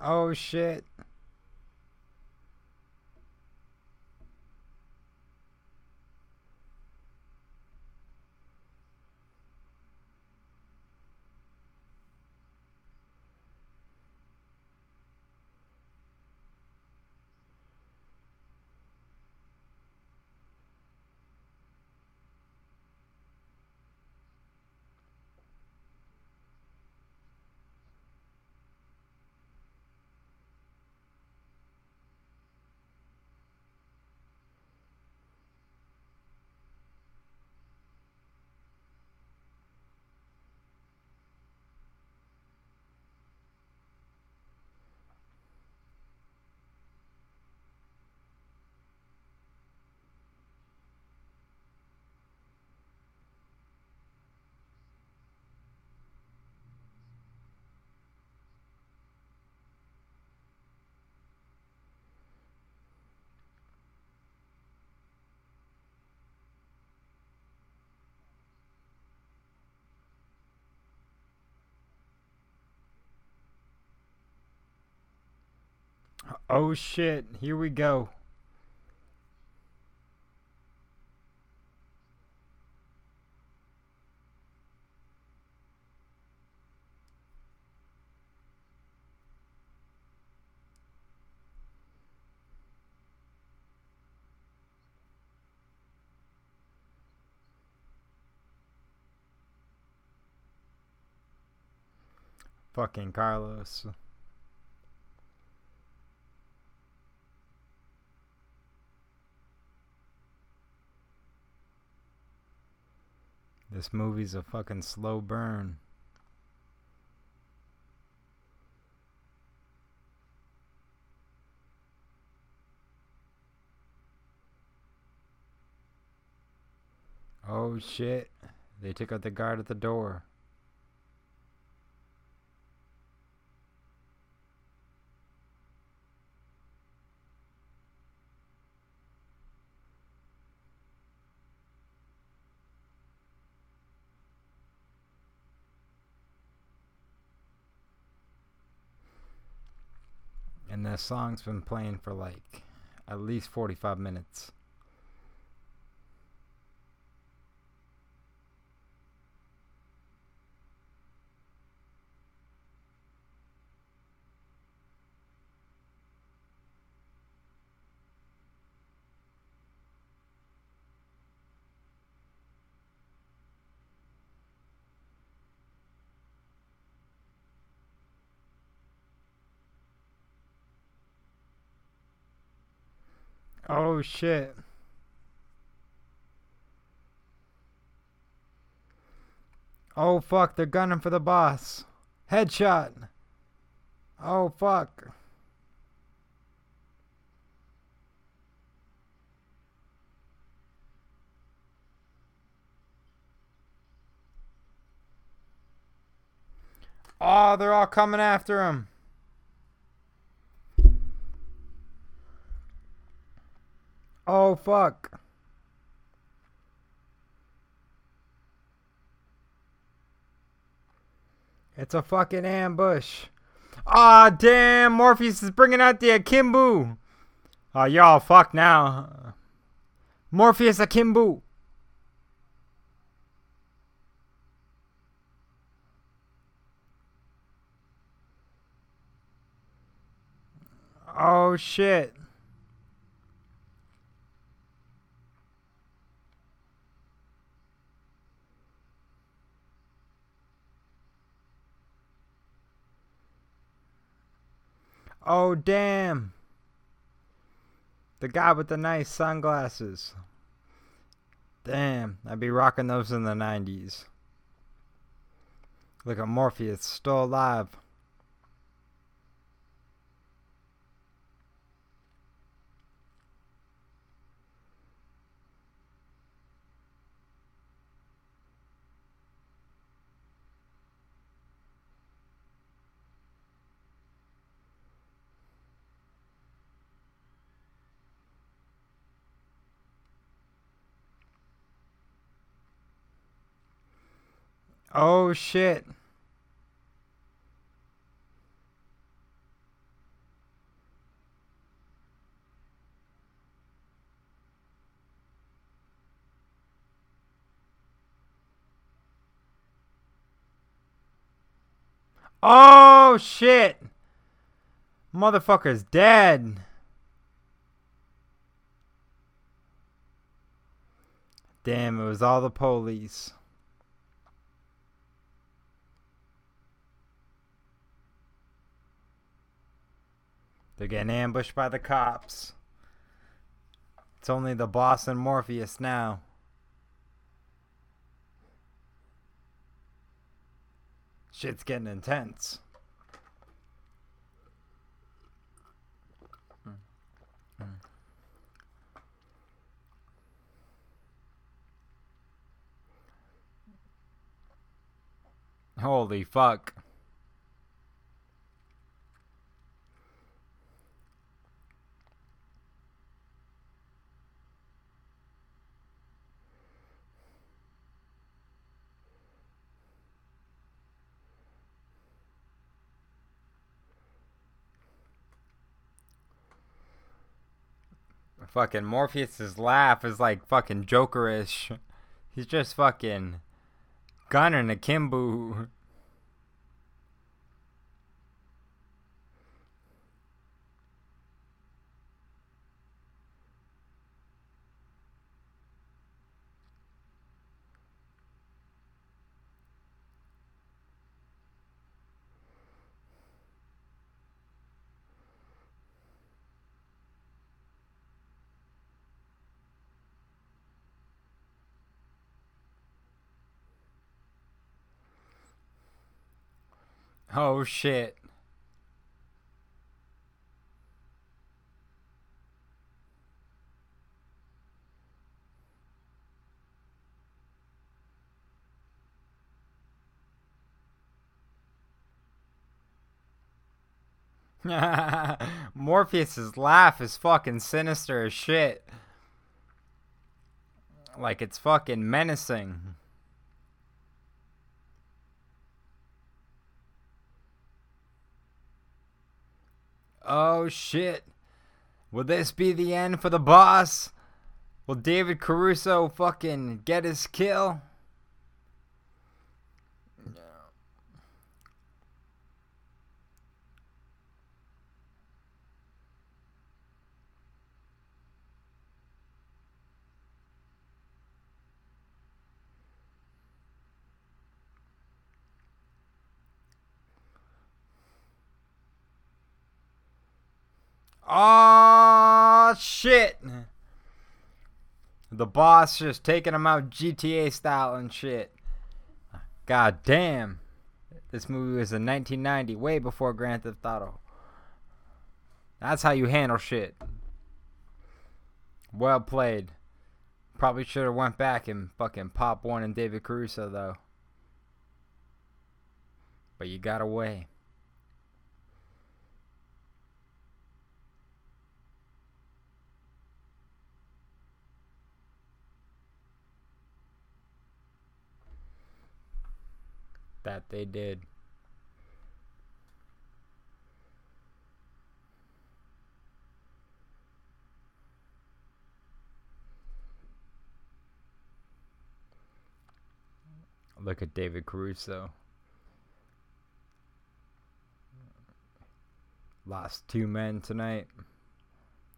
Oh shit. Oh shit, here we go. Fucking Carlos. This movie's a fucking slow burn. Oh shit. They took out the guard at the door. The song's been playing for like at least 45 minutes. Oh shit. Oh fuck, they're gunning for the boss. Headshot. Oh fuck. Oh, they're all coming after him. Oh, fuck. It's a fucking ambush. Ah, oh, damn. Morpheus is bringing out the Akimbo. Oh, y'all fuck now. Morpheus Akimbo. Oh, shit. Oh, damn. The guy with the nice sunglasses. Damn, I'd be rocking those in the 90s. Look at Morpheus, still alive. Oh shit. Oh shit. Motherfucker's dead. Damn, it was all the police. They're getting ambushed by the cops. It's only the boss and Morpheus now. Shit's getting intense. Hmm. Hmm. Hmm. Holy fuck. Fucking Morpheus's laugh is like fucking Jokerish. He's just fucking gunning a Kimbu. Oh shit. (laughs) Morpheus's laugh is fucking sinister as shit. Like it's fucking menacing. Oh shit. Will this be the end for the boss? Will David Caruso fucking get his kill? Oh shit. The boss just taking him out GTA style and shit. God damn. This movie was in 1990, way before Grand Theft Auto. That's how you handle shit. Well played. Probably should have went back and fucking pop one in David Caruso though. But you got away. That they did. Look at David Caruso. Lost two men tonight.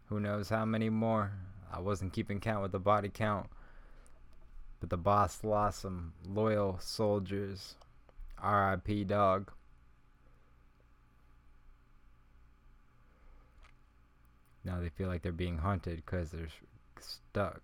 Who knows how many more? I wasn't keeping count with the body count. But the boss lost some loyal soldiers. RIP dog. Now they feel like they're being hunted because they're stuck.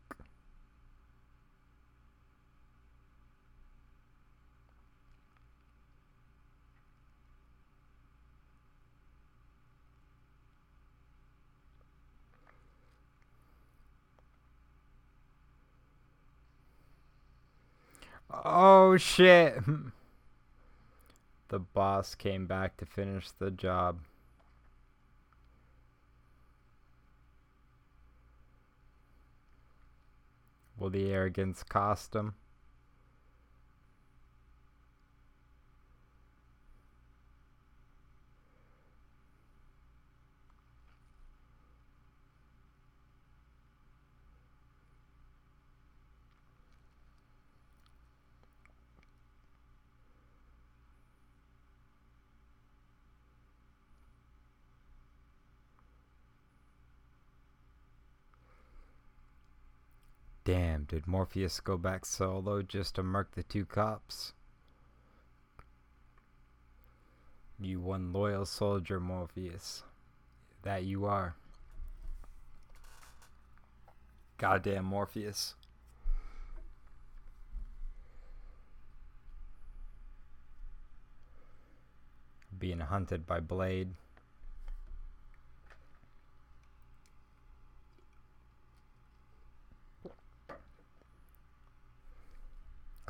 Oh shit. (laughs) The boss came back to finish the job. Will the arrogance cost him? Damn, did Morpheus go back solo just to murk the two cops? You one loyal soldier, Morpheus. That you are. Goddamn Morpheus. Being hunted by Blade.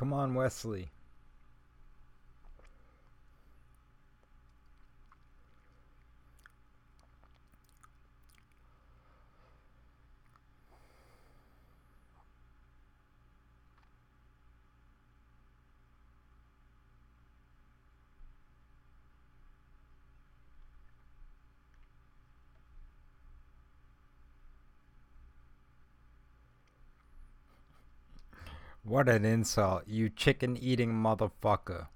Come on, Wesley. What an insult, you chicken eating motherfucker.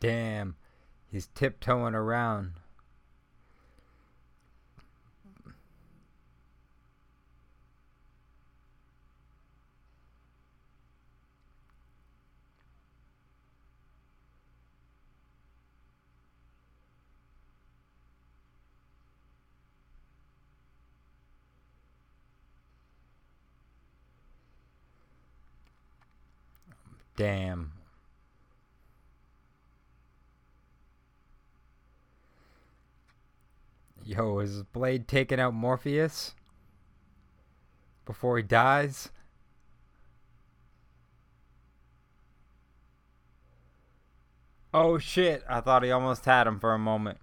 Damn, he's tiptoeing around. Damn. Yo, is Blade taking out Morpheus before he dies? Oh shit, I thought he almost had him for a moment.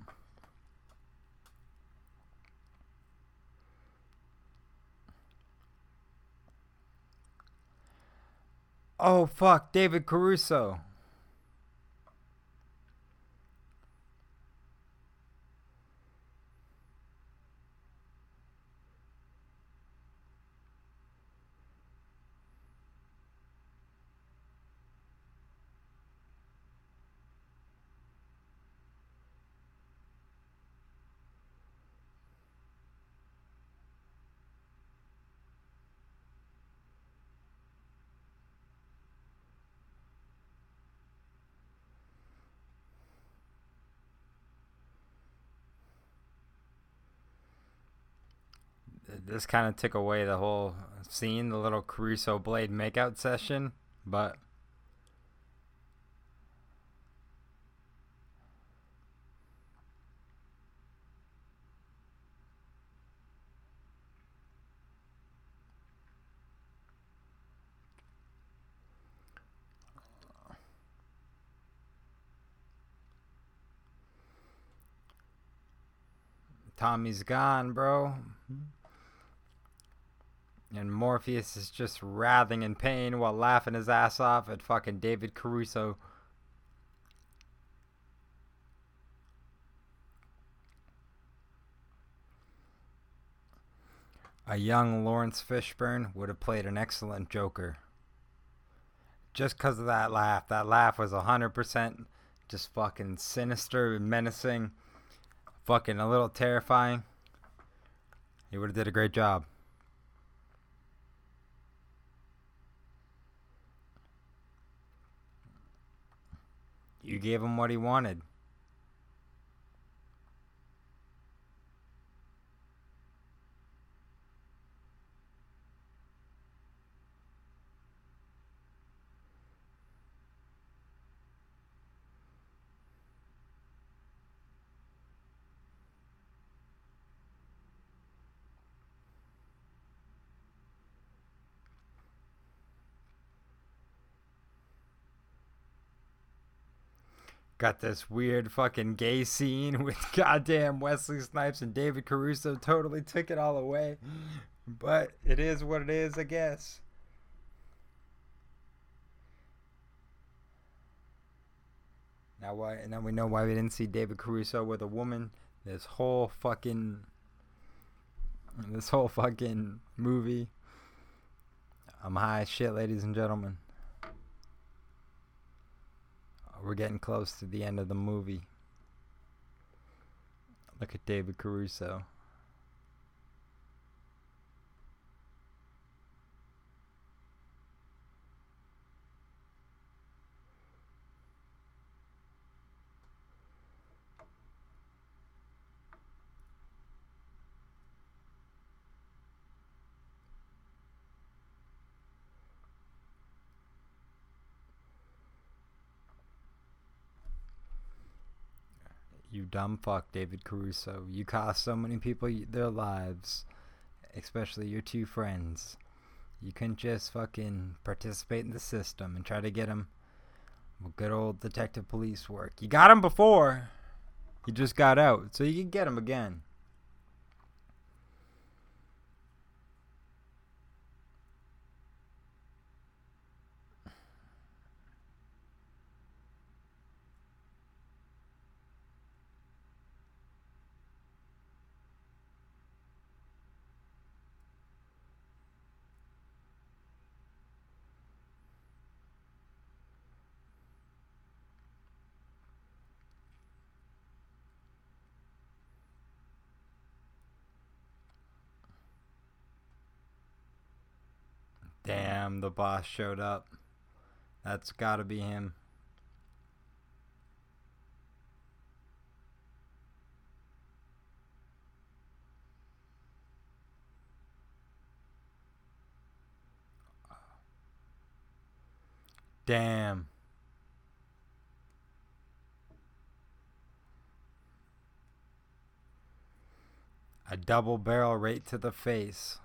Oh fuck, David Caruso. This kind of took away the whole scene, the little Caruso Blade makeout session, but Tommy's gone, bro. And Morpheus is just writhing in pain while laughing his ass off at fucking David Caruso. A young Laurence Fishburne would have played an excellent Joker. Just because of that laugh. That laugh was 100% just fucking sinister and menacing fucking a little terrifying. He would have did a great job. You gave him what he wanted. Got this weird fucking gay scene (laughs) with goddamn Wesley Snipes and David Caruso totally took it all away. But it is what it is, I guess. Now why and now we know why we didn't see David Caruso with a woman this whole fucking this whole fucking movie. I'm high as shit, ladies and gentlemen. We're getting close to the end of the movie. Look at David Caruso. You dumb fuck, David Caruso. You cost so many people their lives, especially your two friends. You couldn't just fucking participate in the system and try to get them good old detective police work. You got them before. You just got out, so you can get them again. The boss showed up. That's gotta be him. Damn. A double barrel right to the face.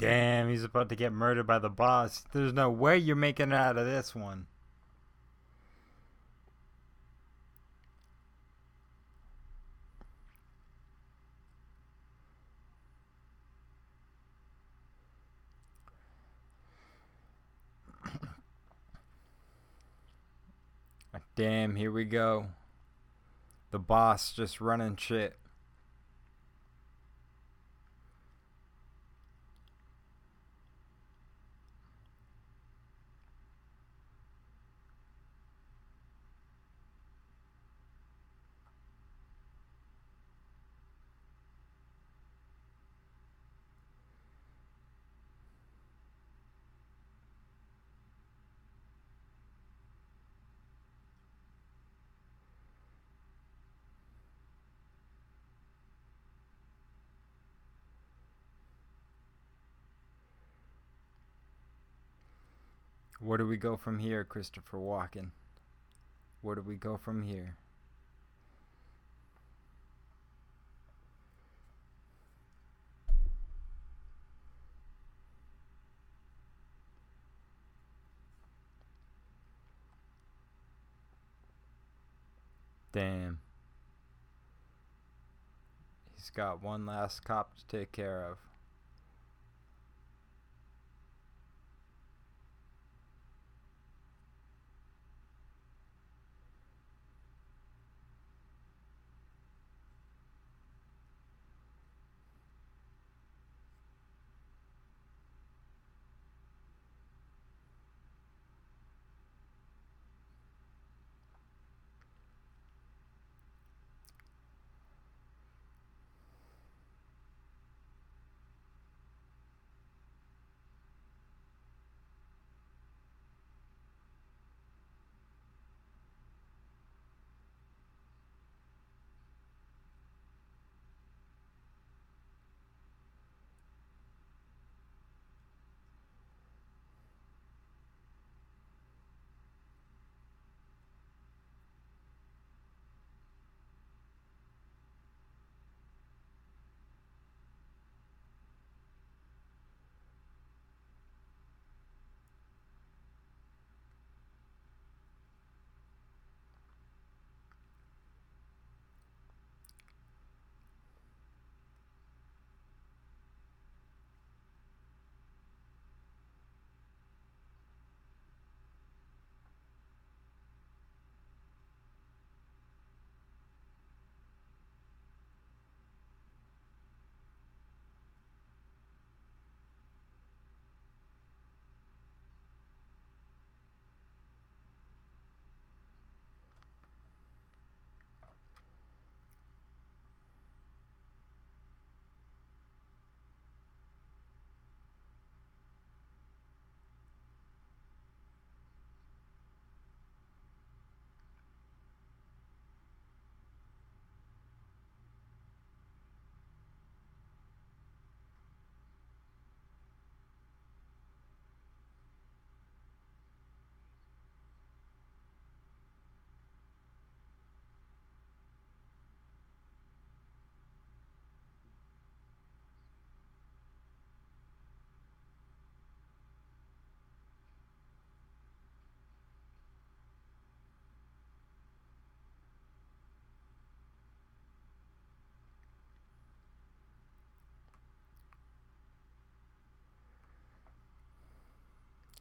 Damn, he's about to get murdered by the boss. There's no way you're making it out of this one. (coughs) Damn, here we go. The boss just running shit. Where do we go from here, Christopher Walken? Where do we go from here? Damn. He's got one last cop to take care of.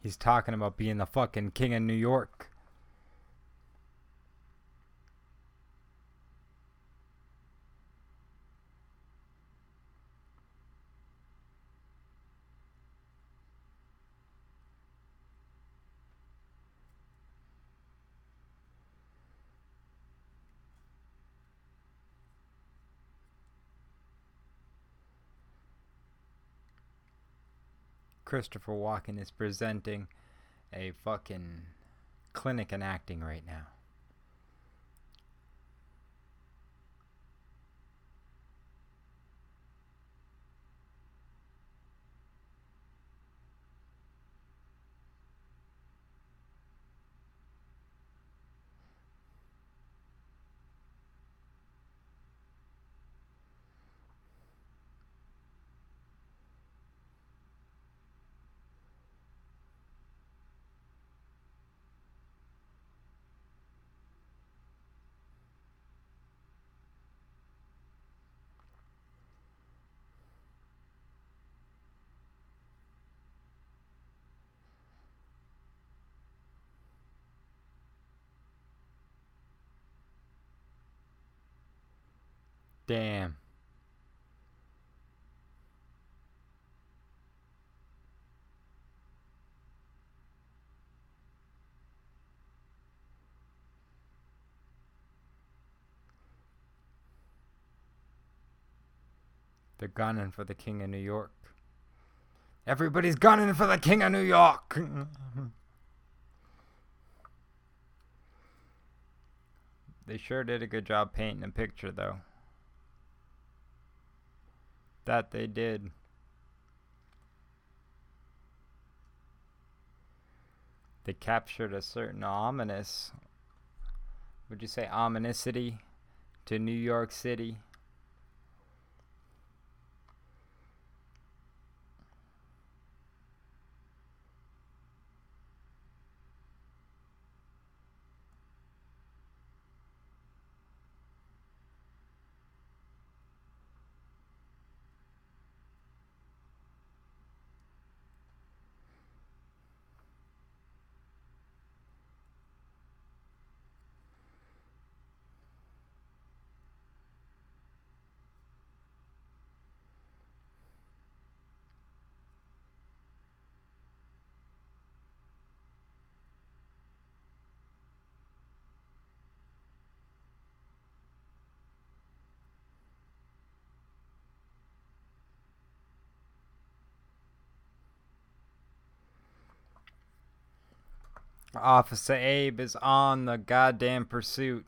He's talking about being the fucking king of New York. Christopher Walken is presenting a fucking clinic in acting right now. Damn. They're gunning for the King of New York. Everybody's gunning for the King of New York. (laughs) they sure did a good job painting a picture, though. That they did. They captured a certain ominous, would you say ominousity to New York City? Officer Abe is on the goddamn pursuit.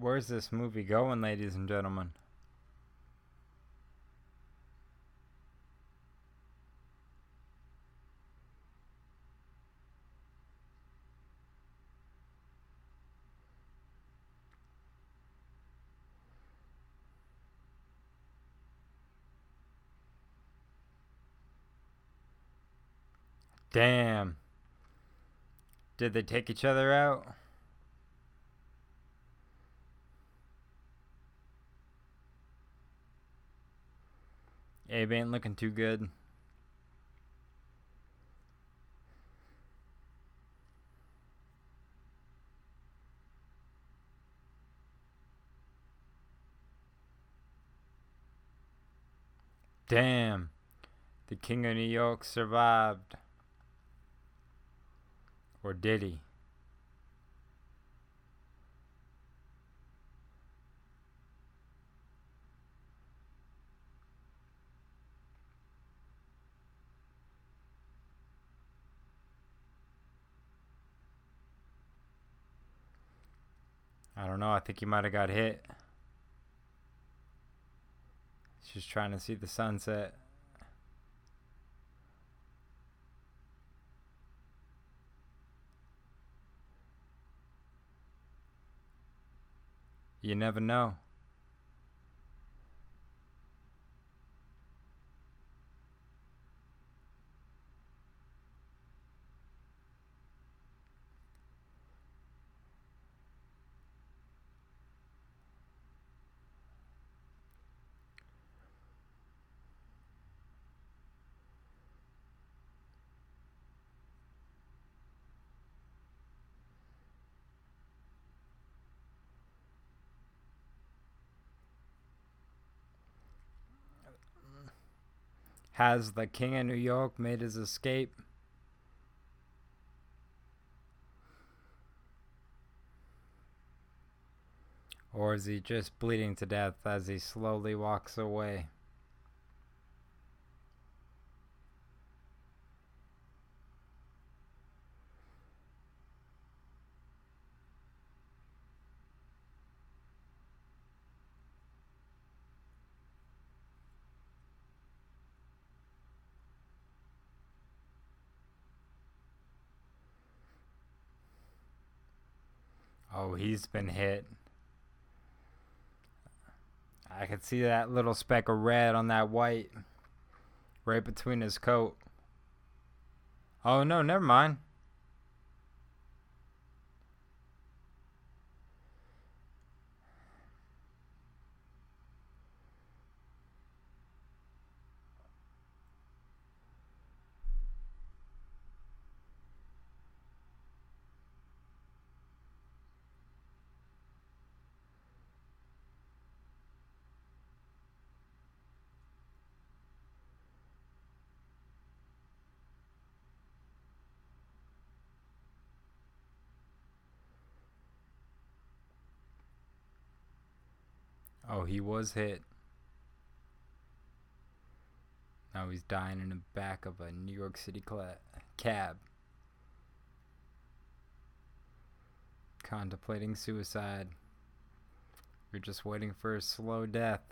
Where's this movie going, ladies and gentlemen? Damn. Did they take each other out? Abe ain't looking too good. Damn. The King of New York survived. Or did he? I don't know. I think he might have got hit. She's trying to see the sunset. You never know. Has the King of New York made his escape? Or is he just bleeding to death as he slowly walks away? Oh, he's been hit. I can see that little speck of red on that white right between his coat. Oh, no, never mind. Oh, he was hit. Now he's dying in the back of a New York City cab. Contemplating suicide. You're just waiting for a slow death.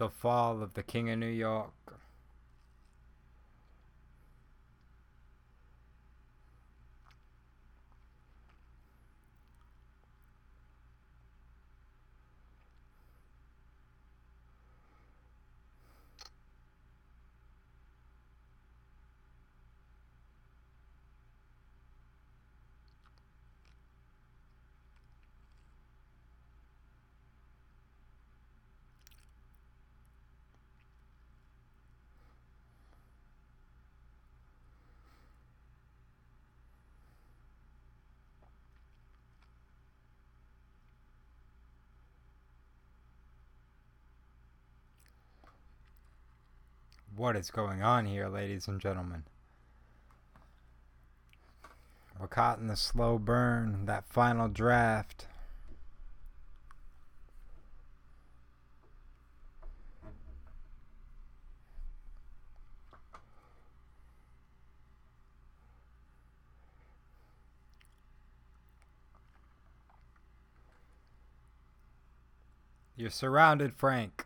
The Fall of the King of New York. What is going on here, ladies and gentlemen? We're caught in the slow burn, that final draft. You're surrounded, Frank.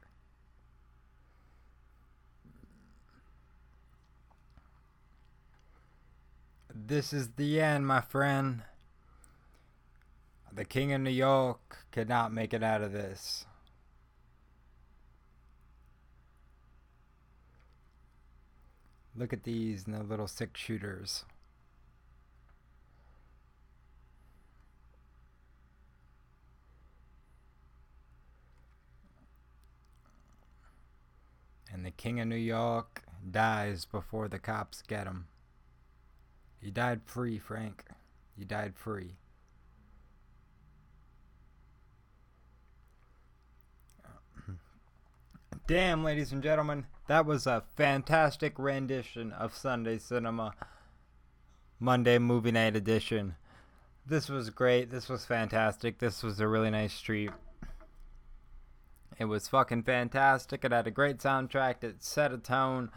This is the end, my friend. The King of New York cannot make it out of this. Look at these and the little six shooters. And the King of New York dies before the cops get him. You died free, Frank. You died free. Damn, ladies and gentlemen, that was a fantastic rendition of Sunday Cinema. Monday Movie Night Edition. This was great. This was fantastic. This was a really nice treat. It was fucking fantastic. It had a great soundtrack. It set a tone.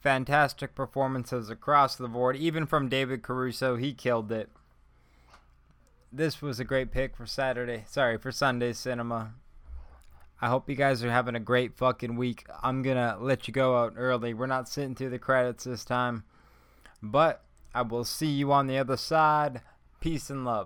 Fantastic performances across the board, even from David Caruso. He killed it. This was a great pick for Saturday. Sorry, for Sunday cinema. I hope you guys are having a great fucking week. I'm gonna let you go out early. We're not sitting through the credits this time. But I will see you on the other side. Peace and love.